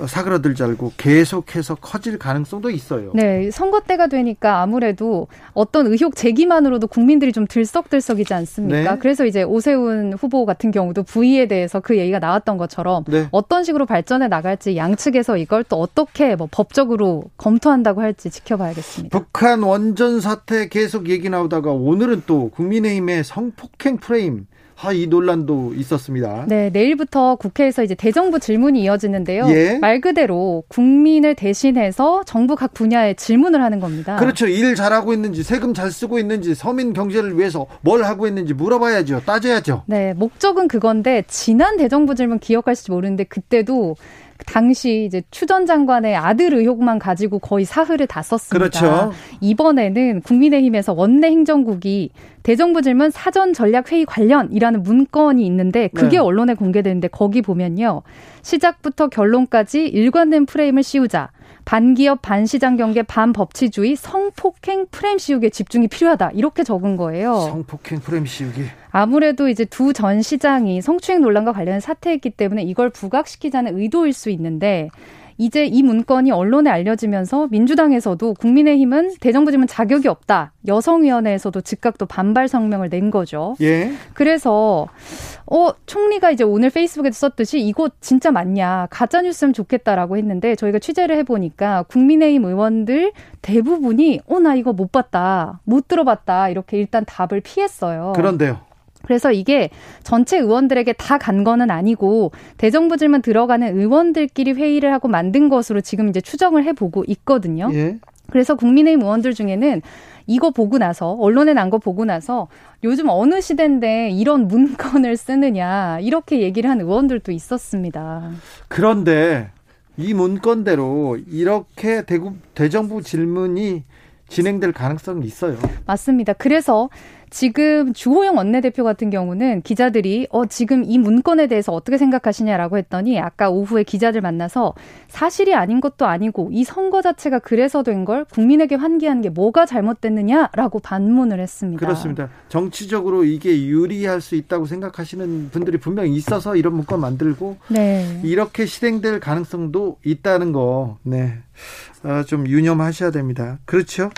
사그라들지 않고 계속해서 커질 가능성도 있어요. 네, 선거 때가 되니까 아무래도 어떤 의혹 제기만으로도 국민들이 좀 들썩들썩이지 않습니까? 네. 그래서 이제 오세훈 후보 같은 경우도 부의에 대해서 그 얘기가 나왔던 것처럼 네. 어떤 식으로 발전해 나갈지 양측에서 이걸 또 어떻게 뭐 법적으로 검토한다고 할지 지켜봐야겠습니다. 북한 원전 사태 계속 얘기 나오다가 오늘은 또 국민의힘의 성폭행 프레임 아, 이 논란도 있었습니다. 네, 내일부터 국회에서 이제 대정부 질문이 이어지는데요. 예. 말 그대로 국민을 대신해서 정부 각 분야에 질문을 하는 겁니다. 그렇죠. 일 잘하고 있는지, 세금 잘 쓰고 있는지, 서민 경제를 위해서 뭘 하고 있는지 물어봐야죠. 따져야죠. 네, 목적은 그건데 지난 대정부 질문 기억하실지 모르는데 그때도 당시 이제 추전 장관의 아들 의혹만 가지고 거의 사흘을 다 썼습니다. 그렇죠. 이번에는 국민의힘에서 원내 행정국이 대정부 질문 사전 전략 회의 관련이라는 문건이 있는데 그게 네. 언론에 공개되는데 거기 보면요. 시작부터 결론까지 일관된 프레임을 씌우자. 반기업 반시장 경계 반법치주의 성폭행 프레임 씌우기에 집중이 필요하다 이렇게 적은 거예요. 성폭행 프레임 씌우기. 아무래도 이제 두 전 시장이 성추행 논란과 관련 사태했기 때문에 이걸 부각시키자는 의도일 수 있는데 이제 이 문건이 언론에 알려지면서 민주당에서도 국민의힘은 대정부 질문 자격이 없다. 여성위원회에서도 즉각 또 반발 성명을 낸 거죠. 예. 그래서 어 총리가 이제 오늘 페이스북에도 썼듯이 이거 진짜 맞냐 가짜 뉴스면 좋겠다라고 했는데 저희가 취재를 해보니까 국민의힘 의원들 대부분이 어 나 이거 못 봤다 못 들어봤다 이렇게 일단 답을 피했어요. 그런데요. 그래서 이게 전체 의원들에게 다 간 거는 아니고 대정부 질문 들어가는 의원들끼리 회의를 하고 만든 것으로 지금 이제 추정을 해보고 있거든요. 예. 그래서 국민의힘 의원들 중에는 이거 보고 나서 언론에 난 거 보고 나서 요즘 어느 시대인데 이런 문건을 쓰느냐 이렇게 얘기를 한 의원들도 있었습니다. 그런데 이 문건대로 이렇게 대구 대정부 질문이 진행될 가능성이 있어요. 맞습니다. 그래서 지금 주호영 원내대표 같은 경우는 기자들이 어 지금 이 문건에 대해서 어떻게 생각하시냐라고 했더니 아까 오후에 기자들 만나서 사실이 아닌 것도 아니고 이 선거 자체가 그래서 된 걸 국민에게 환기한 게 뭐가 잘못됐느냐라고 반문을 했습니다. 그렇습니다. 정치적으로 이게 유리할 수 있다고 생각하시는 분들이 분명히 있어서 이런 문건 만들고 네. 이렇게 실행될 가능성도 있다는 거. 네. 어, 좀 유념하셔야 됩니다. 그렇죠?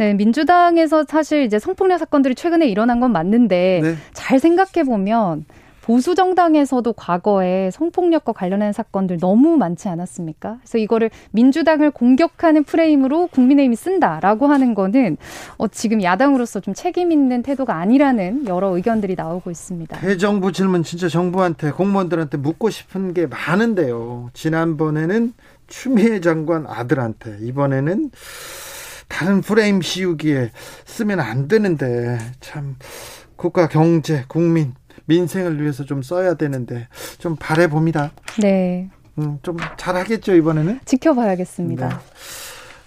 네, 민주당에서 사실 이제 성폭력 사건들이 최근에 일어난 건 맞는데 네. 잘 생각해 보면 보수 정당에서도 과거에 성폭력과 관련한 사건들 너무 많지 않았습니까? 그래서 이거를 민주당을 공격하는 프레임으로 국민의힘이 쓴다라고 하는 거는 어, 지금 야당으로서 좀 책임 있는 태도가 아니라는 여러 의견들이 나오고 있습니다. 대정부 질문 진짜 정부한테 공무원들한테 묻고 싶은 게 많은데요. 지난번에는 추미애 장관 아들한테 이번에는 다른 프레임 씌우기에 쓰면 안 되는데 참 국가 경제 국민 민생을 위해서 좀 써야 되는데 좀 바래 봅니다. 네. 음, 좀 잘하겠죠 이번에는. 지켜봐야겠습니다. 네.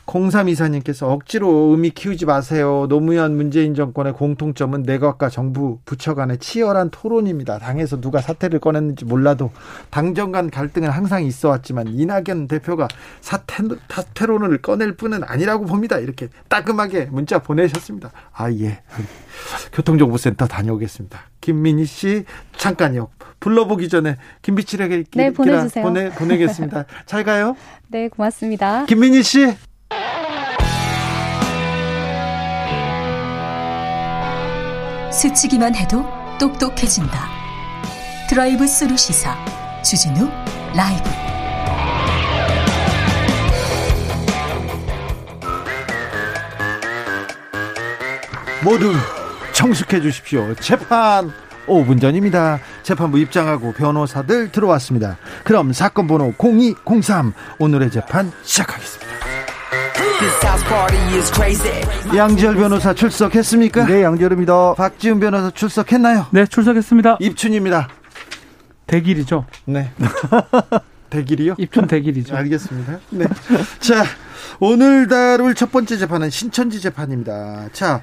0324님께서 억지로 의미 키우지 마세요. 노무현 문재인 정권의 공통점은 내각과 정부 부처 간의 치열한 토론입니다. 당에서 누가 사태를 꺼냈는지 몰라도 당정 간 갈등은 항상 있어 왔지만 이낙연 대표가 사태, 사태론을 꺼낼 뿐은 아니라고 봅니다. 이렇게 따끔하게 문자 보내셨습니다. 아, 예. 교통정보센터 다녀오겠습니다. 김민희 씨, 잠깐요. 불러보기 전에 김비칠에게 네, 보내주세요. 보내, 보내겠습니다. 잘 가요. (laughs) 네, 고맙습니다. 김민희 씨. 스치기만 해도 똑똑해진다. 드라이브 스루 시사 주진우 라이브. 모두 정숙해 주십시오. 재판 5분 전입니다. 재판부 입장하고 변호사들 들어왔습니다. 그럼 사건 번호 0203 오늘의 재판 시작하겠습니다. 양지열 변호사 출석했습니까? 네, 양지열입니다. 박지훈 변호사 출석했나요? 네, 출석했습니다. 입춘입니다. 대길이죠. 네. (laughs) 대길이요? 입춘 대길이죠. 알겠습니다. 네. 자, 오늘 다룰 첫 번째 재판은 신천지 재판입니다. 자,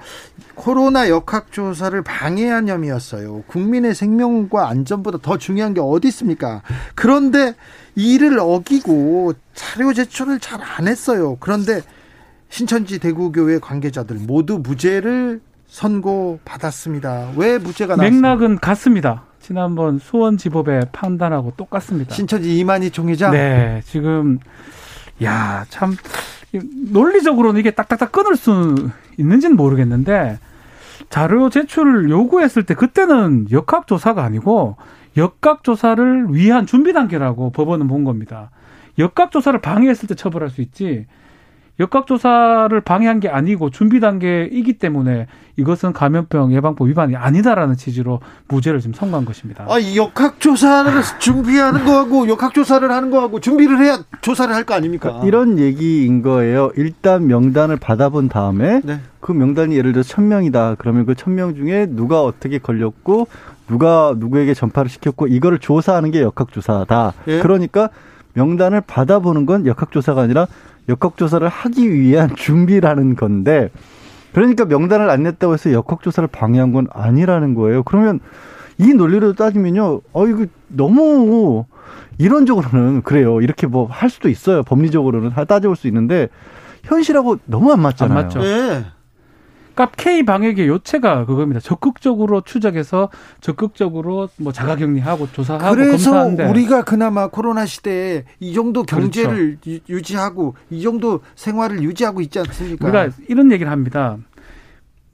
코로나 역학조사를 방해한 혐의였어요. 국민의 생명과 안전보다 더 중요한 게 어디 있습니까? 그런데 이를 어기고 자료 제출을 잘 안 했어요. 그런데 신천지 대구교회 관계자들 모두 무죄를 선고받았습니다. 왜 무죄가 나왔습니까? 맥락은 같습니다. 지난번 수원지법의 판단하고 똑같습니다. 신천지 이만희 총회장? 네, 지금 야 참 논리적으로는 이게 딱딱딱 끊을 수 있는지는 모르겠는데 자료 제출을 요구했을 때 그때는 역학조사가 아니고 역학조사를 위한 준비 단계라고 법원은 본 겁니다. 역학조사를 방해했을 때 처벌할 수 있지 역학조사를 방해한 게 아니고 준비 단계이기 때문에 이것은 감염병 예방법 위반이 아니다라는 취지로 무죄를 지금 선고한 것입니다. 아, 역학조사를 준비하는 거하고 역학조사를 하는 거하고 준비를 해야 조사를 할 거 아닙니까? 그러니까 이런 얘기인 거예요. 일단 명단을 받아본 다음에 네. 그 명단이 예를 들어 천명이다 그러면 그 천 명 중에 누가 어떻게 걸렸고 누가 누구에게 전파를 시켰고 이거를 조사하는 게 역학조사다. 예? 그러니까 명단을 받아보는 건 역학조사가 아니라 역학조사를 하기 위한 준비라는 건데 그러니까 명단을 안 냈다고 해서 역학조사를 방해한 건 아니라는 거예요. 그러면 이 논리로 따지면요. 어, 이거 너무 이론적으로는 그래요. 이렇게 뭐 할 수도 있어요. 법리적으로는 따져볼 수 있는데 현실하고 너무 안 맞잖아요. 안 맞죠. 네. 그러니까 K 방역의 요체가 그겁니다. 적극적으로 추적해서 적극적으로 뭐 자가격리하고 조사하고 그래서 검사하는데 우리가 그나마 코로나 시대에 이 정도 경제를 그렇죠. 유지하고 이 정도 생활을 유지하고 있지 않습니까? 우리가 이런 얘기를 합니다.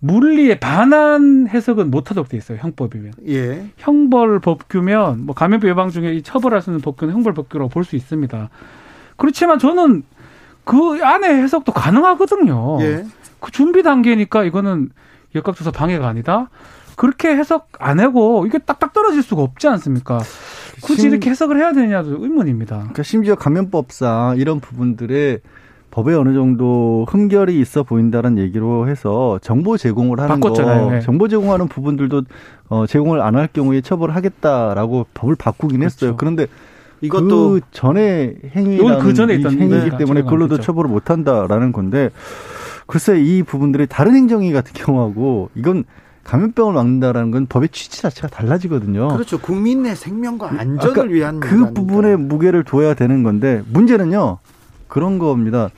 물리에 반한 해석은 못하도록 돼 있어요. 형법이면. 예. 형벌 법규면 뭐 감염병 예방 중에 이 처벌할 수 있는 법규는 형벌 법규라고 볼 수 있습니다. 그렇지만 저는 그 안에 해석도 가능하거든요. 예. 그 준비 단계니까 이거는 역학조사 방해가 아니다. 그렇게 해석 안 하고 이게 딱딱 떨어질 수가 없지 않습니까? 굳이 심, 이렇게 해석을 해야 되냐도 의문입니다. 그러니까 심지어 감염법상 이런 부분들에 법에 어느 정도 흠결이 있어 보인다는 얘기로 해서 정보 제공을 하는 바꿨잖아요. 거, 네. 정보 제공하는 부분들도 어, 제공을 안 할 경우에 처벌하겠다라고 법을 바꾸긴 그렇죠. 했어요. 그런데 이것도 그 전에 행위라는 그 전에 있던 행위이기 때문에 그걸로도 처벌을 못 한다라는 건데 글쎄 이 부분들이 다른 행정위 같은 경우하고 이건 감염병을 막는다라는 건 법의 취지 자체가 달라지거든요. 그렇죠. 국민의 생명과 안전을 위한 그 부분에 무게를 둬야 되는 건데 문제는요. 그런 겁니다.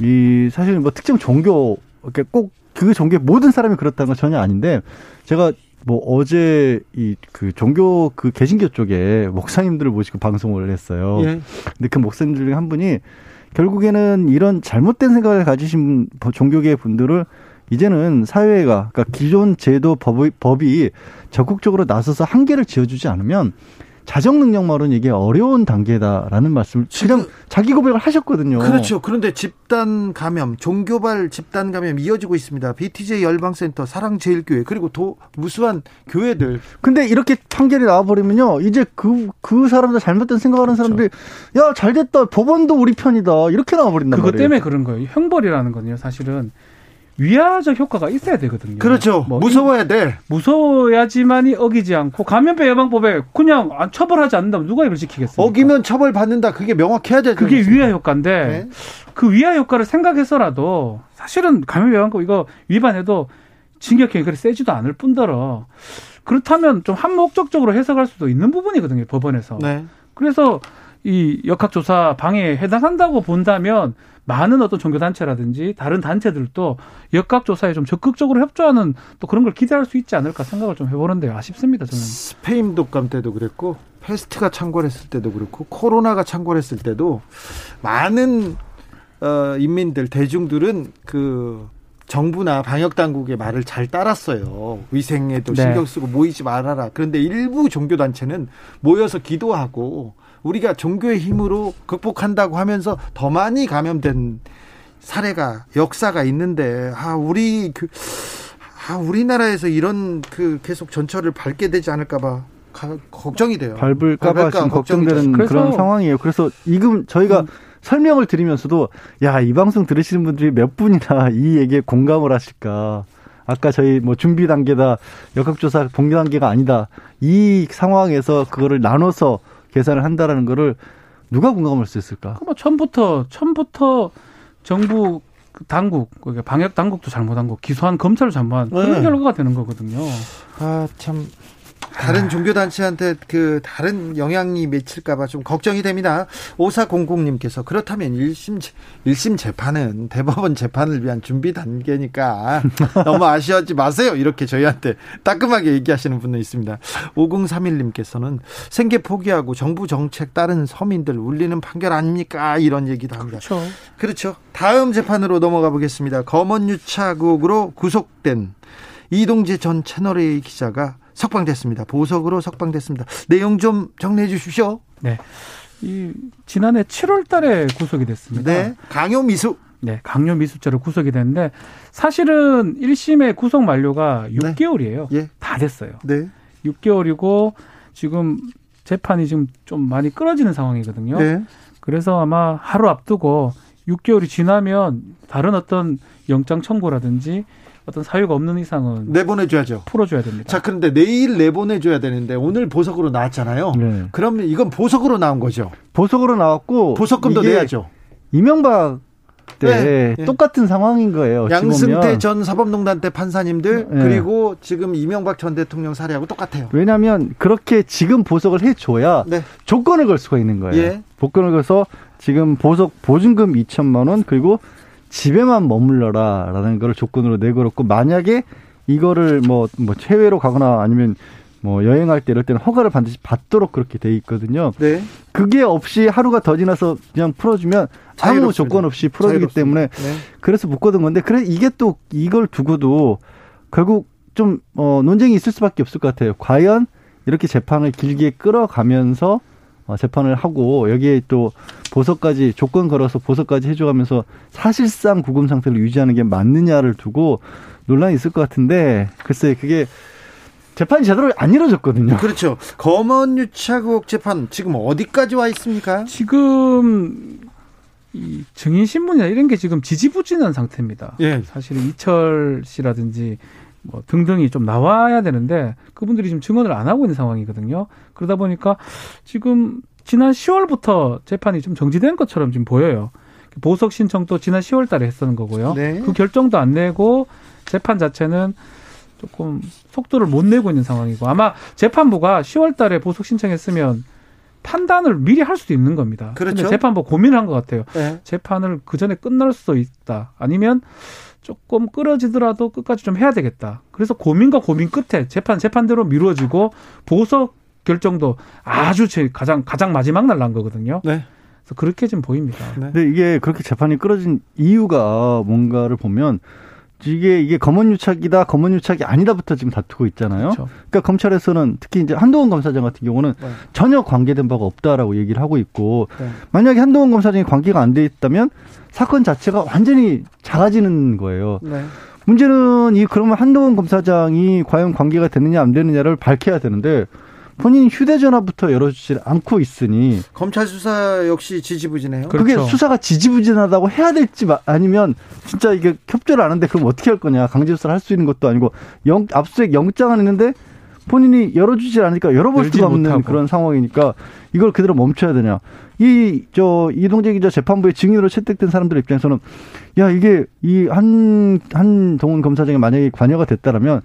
이 사실 뭐 특정 종교 이렇게 꼭 그 종교의 모든 사람이 그렇다는 건 전혀 아닌데 제가 뭐 어제 이 그 종교 그 개신교 쪽에 목사님들을 모시고 방송을 했어요. 예. 근데 그 목사님들 중에 한 분이 결국에는 이런 잘못된 생각을 가지신 종교계 분들을 이제는 사회가 그러니까 기존 제도 법이, 법이 적극적으로 나서서 한계를 지어주지 않으면 자정 능력만으로는 이게 어려운 단계다라는 말씀을 그냥 자기 고백을 하셨거든요. 그렇죠. 그런데 집단 감염, 종교발 집단 감염 이어지고 있습니다. BTJ 열방센터, 사랑제일교회 그리고 도 무수한 교회들. 근데 이렇게 판결이 나와버리면요, 이제 그그 그 사람들 잘못된 생각하는 사람들이 그렇죠. 야 잘됐다, 법원도 우리 편이다 이렇게 나와버린다. 그것 때문에 그런 거예요. 형벌이라는 건요, 사실은 위화적 효과가 있어야 되거든요. 그렇죠. 뭐 무서워야 돼. 무서워야지만이 어기지 않고 감염병 예방법에 그냥 처벌하지 않는다면 누가 이걸 지키겠어요? 어기면 처벌 받는다. 그게 명확해야 돼. 그게 위화 효과인데 네. 그 위화 효과를 생각해서라도 사실은 감염 예방법 이거 위반해도 징역형이 그리 세지도 않을 뿐더러 그렇다면 좀 한목적적으로 해석할 수도 있는 부분이거든요. 법원에서. 네. 그래서 이 역학조사 방해에 해당한다고 본다면 많은 어떤 종교단체라든지 다른 단체들도 역학조사에 좀 적극적으로 협조하는 또 그런 걸 기대할 수 있지 않을까 생각을 좀 해보는데 아쉽습니다, 저는. 스페인 독감 때도 그랬고, 패스트가 창궐했을 때도 그렇고, 코로나가 창궐했을 때도 많은 어, 인민들, 대중들은 그 정부나 방역 당국의 말을 잘 따랐어요. 위생에도 네. 신경 쓰고 모이지 말아라. 그런데 일부 종교 단체는 모여서 기도하고 우리가 종교의 힘으로 극복한다고 하면서 더 많이 감염된 사례가 역사가 있는데 아 우리 그 아, 우리나라에서 이런 그 계속 전철을 밟게 되지 않을까봐 걱정이 돼요. 밟을까봐 지금 걱정되는 그런 상황이에요. 그래서 지금 저희가 음. 설명을 드리면서도 야 이 방송 들으시는 분들이 몇 분이나 이 얘기에 공감을 하실까. 아까 저희 뭐 준비 단계다 역학조사 본계 단계가 아니다 이 상황에서 그거를 나눠서 계산을 한다라는 거를 누가 공감할 수 있을까? 뭐 처음부터 처음부터 정부 당국 그러니까 방역 당국도 잘못한 거 기소한 검찰을 잘못한 그런 네. 결과가 되는 거거든요. 아 참 다른 종교 단체한테 그 다른 영향이 미칠까봐 좀 걱정이 됩니다. 오사공공님께서 그렇다면 1심, 1심 재판은 대법원 재판을 위한 준비 단계니까 (laughs) 너무 아쉬워하지 마세요. 이렇게 저희한테 따끔하게 얘기하시는 분도 있습니다. 5031님께서는 생계 포기하고 정부 정책 따른 서민들 울리는 판결 아닙니까? 이런 얘기도 합니다. 그렇죠. 그렇죠. 다음 재판으로 넘어가 보겠습니다. 검언유착으로 구속된 이동재 전 채널A 기자가 석방됐습니다. 보석으로 석방됐습니다. 내용 좀 정리해 주십시오. 네. 이 지난해 7월 달에 구속이 됐습니다. 네. 강요 미수. 네, 강요 미수죄로 구속이 됐는데 사실은 1심의 구속 만료가 6개월이에요. 네. 예. 다 됐어요. 네. 6개월이고 지금 재판이 지금 좀 많이 끌어지는 상황이거든요. 네. 그래서 아마 하루 앞두고 6개월이 지나면 다른 어떤 영장 청구라든지 어떤 사유가 없는 이상은 내보내줘야죠. 풀어줘야 됩니다. 자, 그런데 내일 내보내줘야 되는데 오늘 보석으로 나왔잖아요. 네. 그러면 이건 보석으로 나온 거죠. 보석으로 나왔고 보석금도 내야죠. 이명박 때 네. 똑같은 상황인 거예요. 양승태 전 사법농단 때 판사님들 네. 그리고 지금 이명박 전 대통령 사례하고 똑같아요. 왜냐하면 그렇게 지금 보석을 해줘야 네. 조건을 걸 수가 있는 거예요. 예. 조건을 걸서 지금 보석 보증금 2천만 원 그리고 집에만 머물러라라는 걸 조건으로 내걸었고 만약에 이거를 뭐, 뭐 해외로 가거나 아니면 뭐 여행할 때 이럴 때는 허가를 반드시 받도록 그렇게 돼 있거든요. 네. 그게 없이 하루가 더 지나서 그냥 풀어주면 아무 조건 없이 풀어주기 때문에 네. 그래서 묶어둔 건데 그래 이게 또 이걸 두고도 결국 좀 어, 논쟁이 있을 수밖에 없을 것 같아요. 과연 이렇게 재판을 길게 끌어가면서 어, 재판을 하고 여기에 또 보석까지 조건 걸어서 보석까지 해줘가면서 사실상 구금 상태를 유지하는 게 맞느냐를 두고 논란이 있을 것 같은데 글쎄 그게 재판이 제대로 안 이루어졌거든요. 그렇죠. 검언 유착 의혹 재판 지금 어디까지 와 있습니까? 지금 이 증인 신문이나 이런 게 지금 지지부진한 상태입니다. 예. 사실은 이철 씨라든지 뭐 등등이 좀 나와야 되는데 그분들이 지금 증언을 안 하고 있는 상황이거든요. 그러다 보니까 지금 지난 10월부터 재판이 좀 정지된 것처럼 지금 보여요. 보석 신청도 지난 10월 달에 했었는 거고요. 네. 그 결정도 안 내고 재판 자체는 조금 속도를 못 내고 있는 상황이고 아마 재판부가 10월 달에 보석 신청했으면 판단을 미리 할 수도 있는 겁니다. 그렇죠. 재판부 고민을 한 것 같아요. 네. 재판을 그 전에 끝날 수도 있다. 아니면 조금 끌어지더라도 끝까지 좀 해야 되겠다. 그래서 고민과 고민 끝에 재판 재판대로 미루어지고 보석 결정도 아주 제 가장 가장 마지막 날 난 거거든요. 네. 그래서 그렇게 좀 보입니다. 네. 근데 이게 그렇게 재판이 끌어진 이유가 뭔가를 보면 이게 이게 검언 유착이다, 검언 유착이 아니다부터 지금 다투고 있잖아요. 그렇죠. 그러니까 검찰에서는 특히 이제 한동훈 검사장 같은 경우는 네. 전혀 관계된 바가 없다라고 얘기를 하고 있고 네. 만약에 한동훈 검사장이 관계가 안 돼 있다면 사건 자체가 완전히 작아지는 거예요. 네. 문제는 이 그러면 한동훈 검사장이 과연 관계가 되느냐 안 되느냐를 밝혀야 되는데 본인 휴대전화부터 열어주지 않고 있으니 검찰 수사 역시 지지부진해요. 그게 그렇죠. 수사가 지지부진하다고 해야 될지 아니면 진짜 이게 협조를 안 하는데 그럼 어떻게 할 거냐 강제 수사를 할 수 있는 것도 아니고 영 압수수색 영장은 있는데 본인이 열어주지 않으니까 열어볼 수가 없는 못하고. 그런 상황이니까 이걸 그대로 멈춰야 되냐. 이, 저, 이동재 기자 재판부의 증인으로 채택된 사람들 입장에서는 야, 이게 이 한, 한동훈 검사장이 만약에 관여가 됐다라면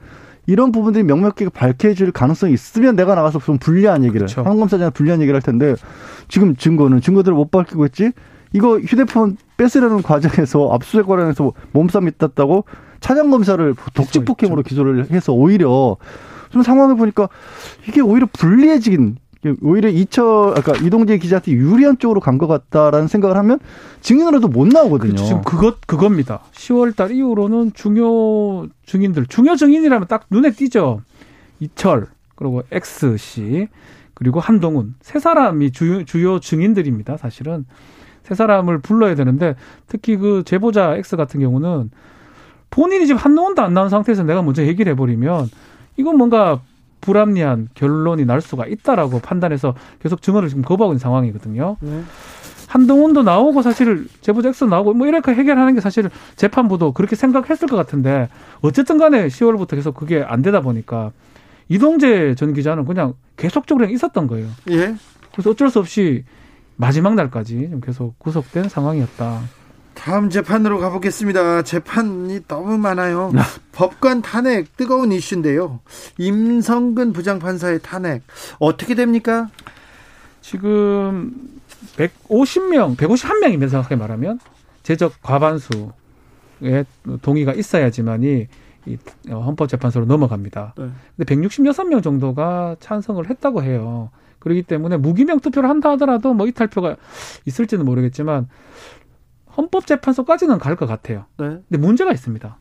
이런 부분들이 명확하게 밝혀질 가능성이 있으면 내가 나가서 좀 불리한 얘기를 그렇죠. 한 검사장한테 불리한 얘기를 할 텐데 지금 증거는 증거들을 못 밝히고 있지 이거 휴대폰 뺏으려는 과정에서 압수수색 관련해서 몸싸움이 있었다고 차장 검사를 독직 폭행으로 기소를 해서 오히려 좀 상황을 보니까 이게 오히려 불리해지긴 오히려 이처 아까 이동재 기자한테 유리한 쪽으로 간 것 같다라는 생각을 하면 증인으로도 못 나오거든요. 그렇죠. 지금 그것 그겁니다. 10월 달 이후로는 중요 증인들 중요 증인이라면 딱 눈에 띄죠. 이철 그리고 X 씨 그리고 한동훈 세 사람이 주요, 주요 증인들입니다. 사실은 세 사람을 불러야 되는데 특히 그 제보자 X 같은 경우는 본인이 지금 한동훈도 안 나온 상태에서 내가 먼저 얘기를 해버리면 이건 뭔가 불합리한 결론이 날 수가 있다라고 판단해서 계속 증언을 지금 거부하고 있는 상황이거든요. 네. 한동훈도 나오고 사실 제보자 X 나오고 뭐 이렇게 해결하는 게 사실 재판부도 그렇게 생각했을 것 같은데 어쨌든 간에 10월부터 계속 그게 안 되다 보니까 이동재 전 기자는 그냥 계속적으로 있었던 거예요. 예. 그래서 어쩔 수 없이 마지막 날까지 좀 계속 구속된 상황이었다. 다음 재판으로 가보겠습니다. 재판이 너무 많아요. 네. 법관 탄핵 뜨거운 이슈인데요. 임성근 부장판사의 탄핵 어떻게 됩니까? 지금 150명, 151명이면 정확하게 말하면 제적 과반수의 동의가 있어야지만이 이 헌법재판소로 넘어갑니다. 네. 근데 166명 정도가 찬성을 했다고 해요. 그렇기 때문에 무기명 투표를 한다 하더라도 뭐 이탈표가 있을지는 모르겠지만 헌법재판소까지는 갈 것 같아요. 네. 근데 문제가 있습니다.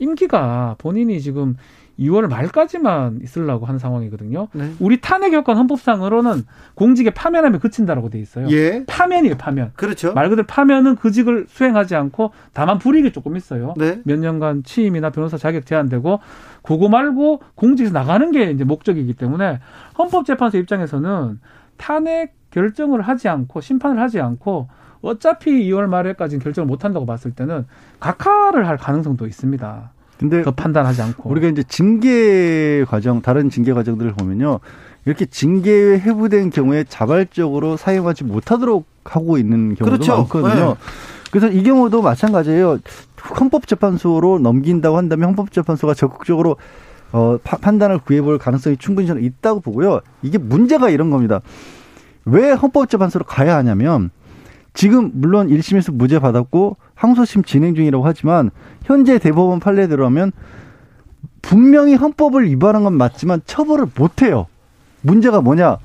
임기가 본인이 지금 2월 말까지만 있으려고 하는 상황이거든요. 네. 우리 탄핵 여건 헌법상으로는 공직에 파면하면 그친다라고 돼 있어요. 예. 파면이에요, 파면. 그렇죠. 말 그대로 파면은 그 직을 수행하지 않고 다만 불이익이 조금 있어요. 네. 몇 년간 취임이나 변호사 자격 제한되고 그거 말고 공직에서 나가는 게 이제 목적이기 때문에 헌법재판소 입장에서는 탄핵 결정을 하지 않고 심판을 하지 않고 어차피 2월 말에까지는 결정을 못 한다고 봤을 때는 각하를 할 가능성도 있습니다. 근데 더 판단하지 않고 우리가 이제 징계 과정 다른 징계 과정들을 보면요. 이렇게 징계에 해부된 경우에 자발적으로 사용하지 못하도록 하고 있는 경우도 그렇죠. 많거든요. 네. 그래서 이 경우도 마찬가지예요. 헌법재판소로 넘긴다고 한다면 헌법재판소가 적극적으로 어, 파, 판단을 구해볼 가능성이 충분히 저는 있다고 보고요. 이게 문제가 이런 겁니다. 왜 헌법재판소로 가야 하냐면 지금 물론 1심에서 무죄 받았고 항소심 진행 중이라고 하지만 현재 대법원 판례대로 하면 분명히 헌법을 위반한 건 맞지만 처벌을 못 해요. 문제가 뭐냐?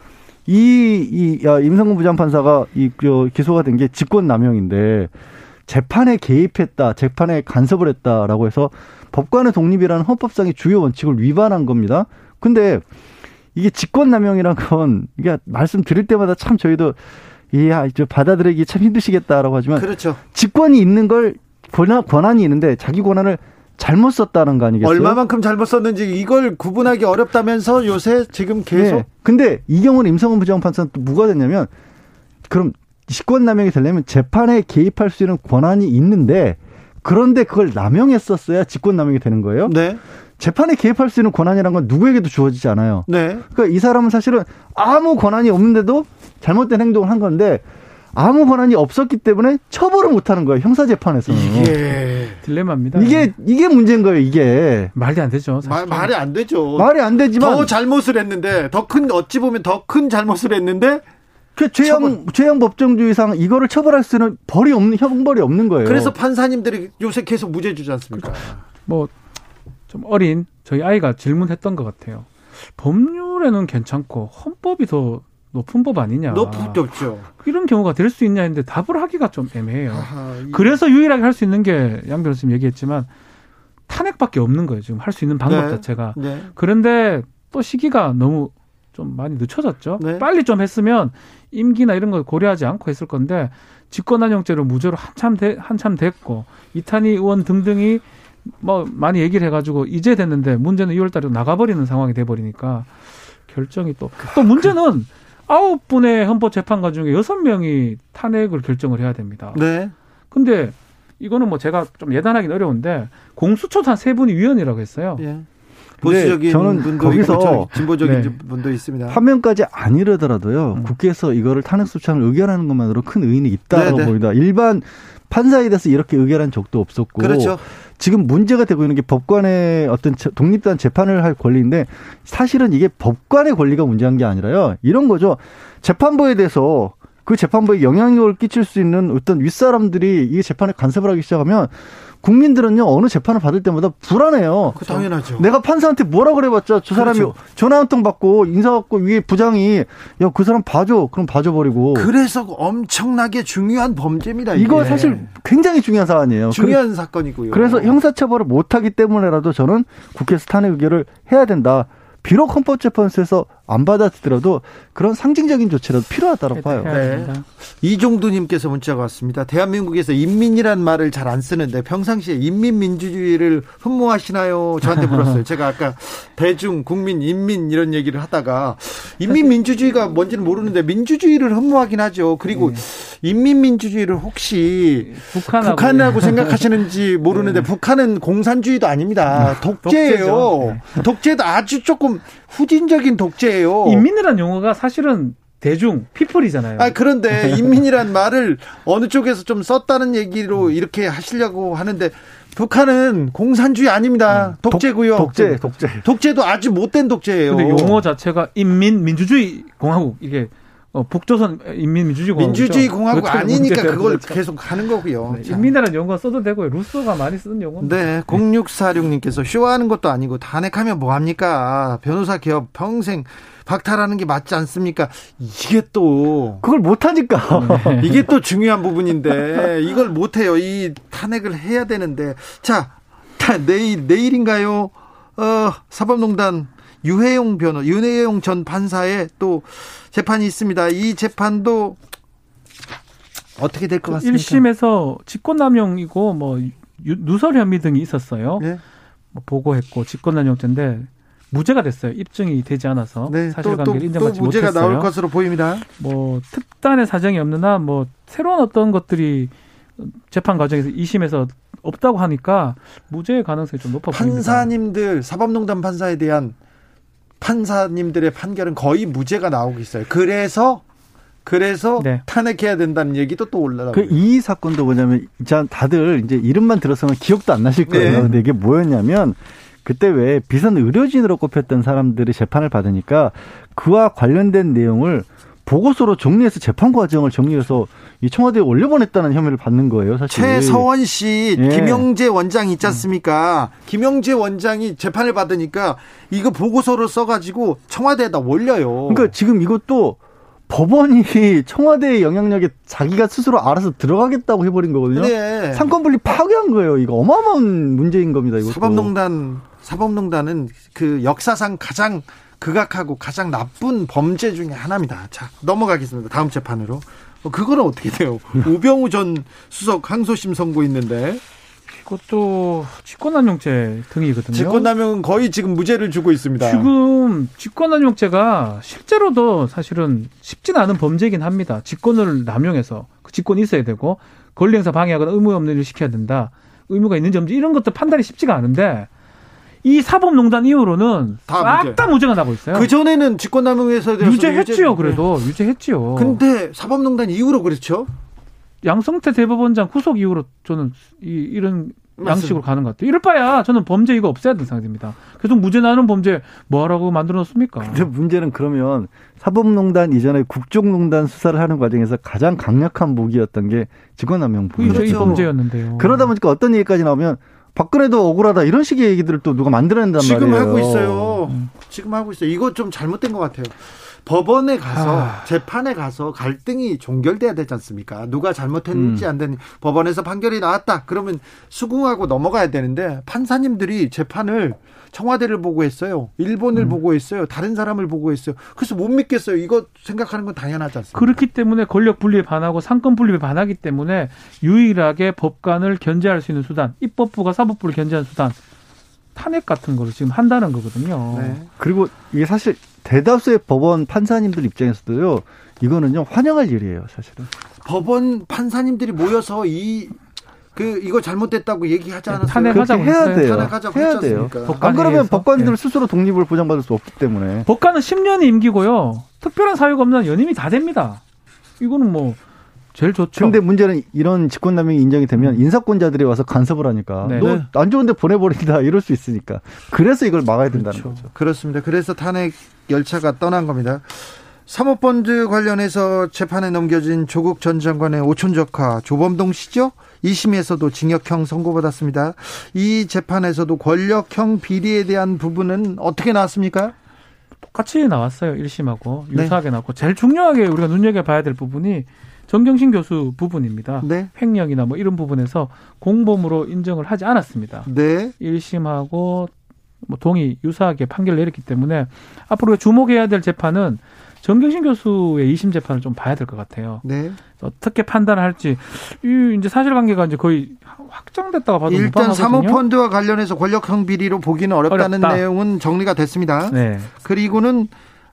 이, 이, 야, 임성근 부장판사가 이, 그, 기소가 된 게 직권남용인데 재판에 개입했다, 재판에 간섭을 했다라고 해서 법관의 독립이라는 헌법상의 주요 원칙을 위반한 겁니다. 근데 이게 직권남용이란 건 이게 말씀드릴 때마다 참 저희도 이야 이제 받아들이기 참 힘드시겠다라고 하지만 그렇죠. 직권이 있는 걸 권한, 권한이 있는데 자기 권한을 잘못 썼다는 거 아니겠어요? 얼마만큼 잘못 썼는지 이걸 구분하기 어렵다면서 요새 지금 계속. 네. 근데 이 경우는 임성근 부장판사는 또 뭐가 됐냐면 그럼 직권남용이 되려면 재판에 개입할 수 있는 권한이 있는데 그런데 그걸 남용했었어야 직권남용이 되는 거예요. 네. 재판에 개입할 수 있는 권한이란 건 누구에게도 주어지지 않아요. 네. 그러니까 이 사람은 사실은 아무 권한이 없는데도 잘못된 행동을 한 건데 아무 권한이 없었기 때문에 처벌을 못 하는 거예요. 형사 재판에서는. 이게 딜레마입니다. 이게 이게 문제인 거예요, 이게. 말이 안 되죠. 말, 말이 안 되죠. 말이 안 되지만 더 잘못을 했는데 더 큰 어찌 보면 더 큰 잘못을 했는데 그 죄형 죄형 법정주의상 이거를 처벌할 수는 벌이 없는 형벌이 없는 거예요. 그래서 판사님들이 요새 계속 무죄 주지 않습니까? 뭐좀 어린 저희 아이가 질문했던 것 같아요. 법률에는 괜찮고 헌법이 더 높은 법 아니냐. 높죠. 이런 경우가 될 수 있냐 했는데 답을 하기가 좀 애매해요. 아하, 그래서 유일하게 할 수 있는 게 양 변호사님 얘기했지만 탄핵밖에 없는 거예요. 지금 할 수 있는 방법 네. 자체가. 네. 그런데 또 시기가 너무 좀 많이 늦춰졌죠. 네. 빨리 좀 했으면 임기나 이런 걸 고려하지 않고 했을 건데 직권남용죄로 무죄로 한참 되, 한참 됐고 이탄희 의원 등등이 뭐 많이 얘기를 해가지고 이제 됐는데 문제는 2월달에 나가버리는 상황이 돼버리니까 결정이 또또 또 문제는 아홉 분의 헌법재판관 중에 여섯 명이 탄핵을 결정을 해야 됩니다. 네. 근데 이거는 뭐 제가 좀 예단하기는 어려운데 공수처도 한세 분이 위원이라고 했어요. 예. 보수적인 저는 분도 거기서 진보적인 네. 분도 있습니다. 화면까지 안 이르더라도요. 음. 국회에서 이거를 탄핵 소추안을 의결하는 것만으로 큰 의인이 있다고 네, 네. 봅니다. 일반 판사에 대해서 이렇게 의결한 적도 없었고 그렇죠. 지금 문제가 되고 있는 게 법관의 어떤 독립된 재판을 할 권리인데 사실은 이게 법관의 권리가 문제한 게 아니라요. 이런 거죠. 재판부에 대해서 그 재판부에 영향력을 끼칠 수 있는 어떤 윗사람들이 이 재판에 간섭을 하기 시작하면 국민들은요 어느 재판을 받을 때마다 불안해요. 그 당연하죠. 내가 판사한테 뭐라 그래봤자 저 사람이 그렇죠. 전화 한 통 받고 인사 받고 위에 부장이 야 그 사람 봐줘 그럼 봐줘버리고. 그래서 엄청나게 중요한 범죄입니다. 이거 사실 굉장히 중요한 사안이에요. 중요한 그, 사건이고요. 그래서 형사처벌을 못하기 때문에라도 저는 국회에서 탄핵 의결을 해야 된다. 비록 헌법재판소에서 안 받아들더라도 그런 상징적인 조치라도 필요하다고 봐요. 네. 이종두님께서 문자가 왔습니다. 대한민국에서 인민이란 말을 잘 안 쓰는데 평상시에 인민민주주의를 흠모하시나요? 저한테 물었어요. (laughs) 제가 아까 대중, 국민, 인민 이런 얘기를 하다가 인민민주주의가 뭔지는 모르는데 민주주의를 흠모하긴 하죠. 그리고 네. 인민민주주의를 혹시 북한하고, 북한하고 (laughs) 생각하시는지 모르는데 네. 북한은 공산주의도 아닙니다. 독재예요. 네. 독재도 아주 조금 후진적인 독재예요. 인민이라는 용어가 사실은 대중 people이잖아요. 아 그런데 (laughs) 인민이란 말을 어느 쪽에서 좀 썼다는 얘기로 이렇게 하시려고 하는데 북한은 공산주의 아닙니다. 음. 독재고요. 독, 재 독재. 독재도 아주 못된 독재예요. 근데 용어 자체가 인민 민주주의 공화국 이게 어, 북조선 인민민주주의 공화국 민주주의 공화국 그렇죠. 아니니까 그걸 그렇죠. 계속 하는 거고요. 네, 인민이라는 용어 써도 되고요. 루소가 많이 쓰는 용어. 네, 0646님께서 쇼하는 것도 아니고 탄핵하면 뭐 합니까? 변호사 개업 평생 박탈하는 게 맞지 않습니까? 이게 또 그걸 못 하니까. 네. 이게 또 중요한 부분인데 이걸 못 해요. 이 탄핵을 해야 되는데. 자, 내일 내일인가요? 어, 사법농단 유해용 변호, 유해용 전 판사의 또 재판이 있습니다. 이 재판도 어떻게 될 것 같습니까? 1심에서 직권남용이고 뭐 누설 혐의 등이 있었어요. 네. 뭐 보고했고 직권남용죄인데 무죄가 됐어요. 입증이 되지 않아서 네, 사실관계를 인정받지 또 무죄가 못했어요. 나올 것으로 보입니다. 뭐 특단의 사정이 없는 한 뭐 새로운 어떤 것들이 재판 과정에서 2심에서 없다고 하니까 무죄의 가능성이 좀 높아 보입니다. 판사님들 사법농단 판사에 대한 판사님들의 판결은 거의 무죄가 나오고 있어요. 그래서 그래서 네. 탄핵해야 된다는 얘기도 또 올라가고. 그이 사건도 뭐냐면 다들 이제 이름만 들었으면 기억도 안 나실 거예요. 네. 근데 이게 뭐였냐면 그때 왜 비선 의료진으로 꼽혔던 사람들이 재판을 받으니까 그와 관련된 내용을 보고서로 정리해서 재판 과정을 정리해서 이 청와대에 올려보냈다는 혐의를 받는 거예요, 사실. 최서원 씨, 예. 김영재 원장 있지 않습니까? 음. 김영재 원장이 재판을 받으니까 이거 보고서를 써가지고 청와대에다 올려요. 그러니까 지금 이것도 법원이 (laughs) 청와대의 영향력에 자기가 스스로 알아서 들어가겠다고 해버린 거거든요. 네. 상권 분리 파괴한 거예요. 이거 어마어마한 문제인 겁니다. 이거 사법농단 사법농단은 그 역사상 가장 극악하고 가장 나쁜 범죄 중의 하나입니다. 자, 넘어가겠습니다. 다음 재판으로. 어, 그거는 어떻게 돼요? 우병우 전 수석 항소심 선고 있는데. 그것도 직권남용죄 등이거든요. 직권남용은 거의 지금 무죄를 주고 있습니다. 지금 직권남용죄가 실제로도 사실은 쉽진 않은 범죄이긴 합니다. 직권을 남용해서 그 직권이 있어야 되고 권리 행사 방해하거나 의무 없는 일을 시켜야 된다. 의무가 있는지 없는지 이런 것도 판단이 쉽지가 않은데 이 사법농단 이후로는 싹 다 무죄가 나고 있어요. 그 전에는 직권남용에서 유죄했지요. 유죄, 그래도 네. 유죄했지요. 근데 사법농단 이후로 그렇죠. 양성태 대법원장 후속 이후로 저는 이, 이런 맞습니다. 양식으로 가는 것 같아요. 이럴 바야 저는 범죄 이거 없애야 되는 상황입니다. 계속 무죄 나는 범죄 뭐하라고 만들어 놨습니까? 근데 문제는 그러면 사법농단 이전에 국정농단 수사를 하는 과정에서 가장 강력한 무기였던 게 직권남용 부분. 그렇죠. 이 범죄였는데요. 그러다 보니까 어떤 얘기까지 나오면 박근혜도 억울하다 이런 식의 얘기들을 또 누가 만들어낸단 지금 말이에요. 지금 하고 있어요. 음. 지금 하고 있어요. 이거 좀 잘못된 것 같아요. 법원에 가서 아. 재판에 가서 갈등이 종결돼야 되지 않습니까? 누가 잘못했는지 음. 안 되는 법원에서 판결이 나왔다. 그러면 수긍하고 넘어가야 되는데 판사님들이 재판을 청와대를 보고 했어요. 일본을 음. 보고 했어요. 다른 사람을 보고 했어요. 그래서 못 믿겠어요. 이거 생각하는 건 당연하지 않습니까? 그렇기 때문에 권력 분리에 반하고 상권 분리에 반하기 때문에 유일하게 법관을 견제할 수 있는 수단, 입법부가 사법부를 견제하는 수단 탄핵 같은 거를 지금 한다는 거거든요. 네. 그리고 이게 사실 대다수의 법원 판사님들 입장에서도요. 이거는요 환영할 일이에요, 사실은. 법원 판사님들이 모여서 이 그 이거 잘못됐다고 얘기하지 않았어요? 탄핵하자고 해야 돼요. 탄핵하자고 해야 돼요. 안 그러면 법관들 네. 스스로 독립을 보장받을 수 없기 때문에. 법관은 10년이 임기고요. 특별한 사유가 없는 연임이 다 됩니다. 이거는 뭐 제일 좋죠. 근데 문제는 이런 직권남용이 인정이 되면 인사권자들이 와서 간섭을 하니까 네. 너안 네. 좋은데 보내버린다 이럴 수 있으니까 그래서 이걸 막아야 된다는 그렇죠. 거죠. 그렇습니다. 그래서 탄핵 열차가 떠난 겁니다. 사모펀드 관련해서 재판에 넘겨진 조국 전 장관의 오촌적화 조범동 씨죠? 2심에서도 징역형 선고받았습니다. 이 재판에서도 권력형 비리에 대한 부분은 어떻게 나왔습니까? 똑같이 나왔어요. 1심하고 유사하게 네. 나왔고 제일 중요하게 우리가 눈여겨봐야 될 부분이 정경심 교수 부분입니다. 네. 횡령이나 뭐 이런 부분에서 공범으로 인정을 하지 않았습니다. 네. 1심하고 뭐 동의 유사하게 판결을 내렸기 때문에 앞으로 주목해야 될 재판은 정경심 교수의 2심 재판을 좀 봐야 될 것 같아요. 네. 어떻게 판단을 할지 이 이제 사실관계가 이제 거의 확정됐다고 봐도 일단 사모펀드와 관련해서 권력형 비리로 보기는 어렵다는 어렵다. 내용은 정리가 됐습니다. 네. 그리고는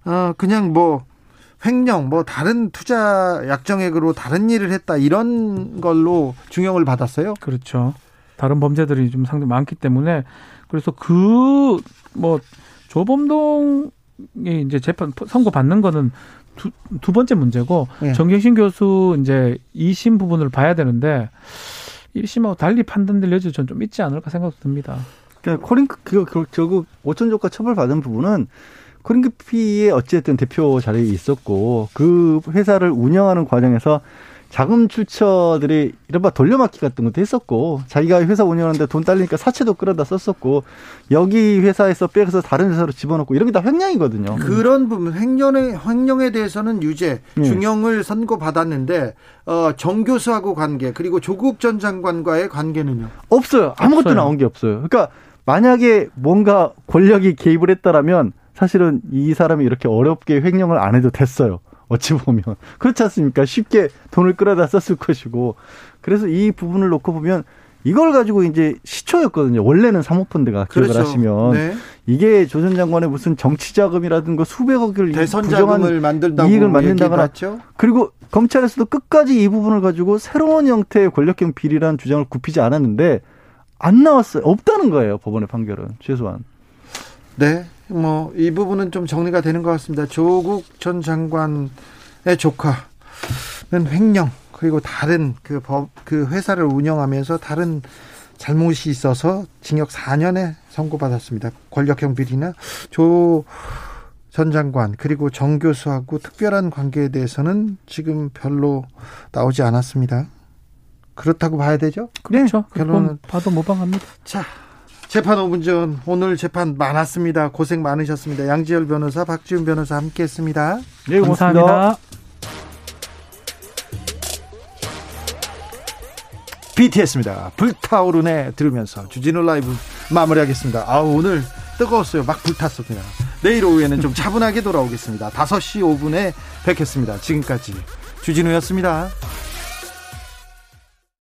어 그냥 뭐 횡령, 뭐 다른 투자 약정액으로 다른 일을 했다 이런 걸로 중형을 받았어요. 그렇죠. 다른 범죄들이 좀 상당히 많기 때문에 그래서 그 뭐 조범동 이 이제 재판 선고 받는 거는 두, 두 번째 문제고 네. 정경심 교수 이제 2심 부분을 봐야 되는데 1심하고 달리 판단될 여지 전좀 있지 않을까 생각도 듭니다. 그러니까 코링크 그, 그 결국 오천조가 처벌 받은 부분은 코링크피의 어찌됐든 대표 자리에 있었고 그 회사를 운영하는 과정에서 자금 출처들이 이른바 돌려막기 같은 것도 했었고 자기가 회사 운영하는데 돈 딸리니까 사채도 끌어다 썼었고 여기 회사에서 빼서 다른 회사로 집어넣고 이런 게 다 횡령이거든요. 그런 부분 횡령에 횡령에 대해서는 유죄 네. 중형을 선고받았는데 어, 정 교수하고 관계 그리고 조국 전 장관과의 관계는요? 없어요. 아무것도 없어요. 나온 게 없어요. 그러니까 만약에 뭔가 권력이 개입을 했다라면 사실은 이 사람이 이렇게 어렵게 횡령을 안 해도 됐어요. 어찌 보면. 그렇지 않습니까? 쉽게 돈을 끌어다 썼을 것이고. 그래서 이 부분을 놓고 보면 이걸 가지고 이제 시초였거든요. 원래는 사모펀드가 기억을 그렇죠. 하시면 네. 이게 조 전 장관의 무슨 정치 자금이라든가 수백억을 대선 자금을 만든다고 이익을 만든다거나 그리고 검찰에서도 끝까지 이 부분을 가지고 새로운 형태의 권력형 비리라는 주장을 굽히지 않았는데 안 나왔어요. 없다는 거예요. 법원의 판결은 최소한. 네. 뭐, 이 부분은 좀 정리가 되는 것 같습니다. 조국 전 장관의 조카는 횡령, 그리고 다른 그 법, 그 회사를 운영하면서 다른 잘못이 있어서 징역 4년에 선고받았습니다. 권력형 비리나 조 전 장관 그리고 정 교수하고 특별한 관계에 대해서는 지금 별로 나오지 않았습니다. 그렇다고 봐야 되죠? 그렇죠. 네, 결론은 봐도 모방합니다. 자, 재판 5분 전 오늘 재판 많았습니다. 고생 많으셨습니다. 양지열 변호사, 박지훈 변호사 함께했습니다. 네, 고맙습니다. 감사합니다. BTS입니다. 불타오르네 들으면서 주진우 라이브 마무리하겠습니다. 아 오늘 뜨거웠어요. 막 불탔습니다. 내일 오후에는 좀 차분하게 돌아오겠습니다. 5시 5분에 뵙겠습니다. 지금까지 주진우였습니다.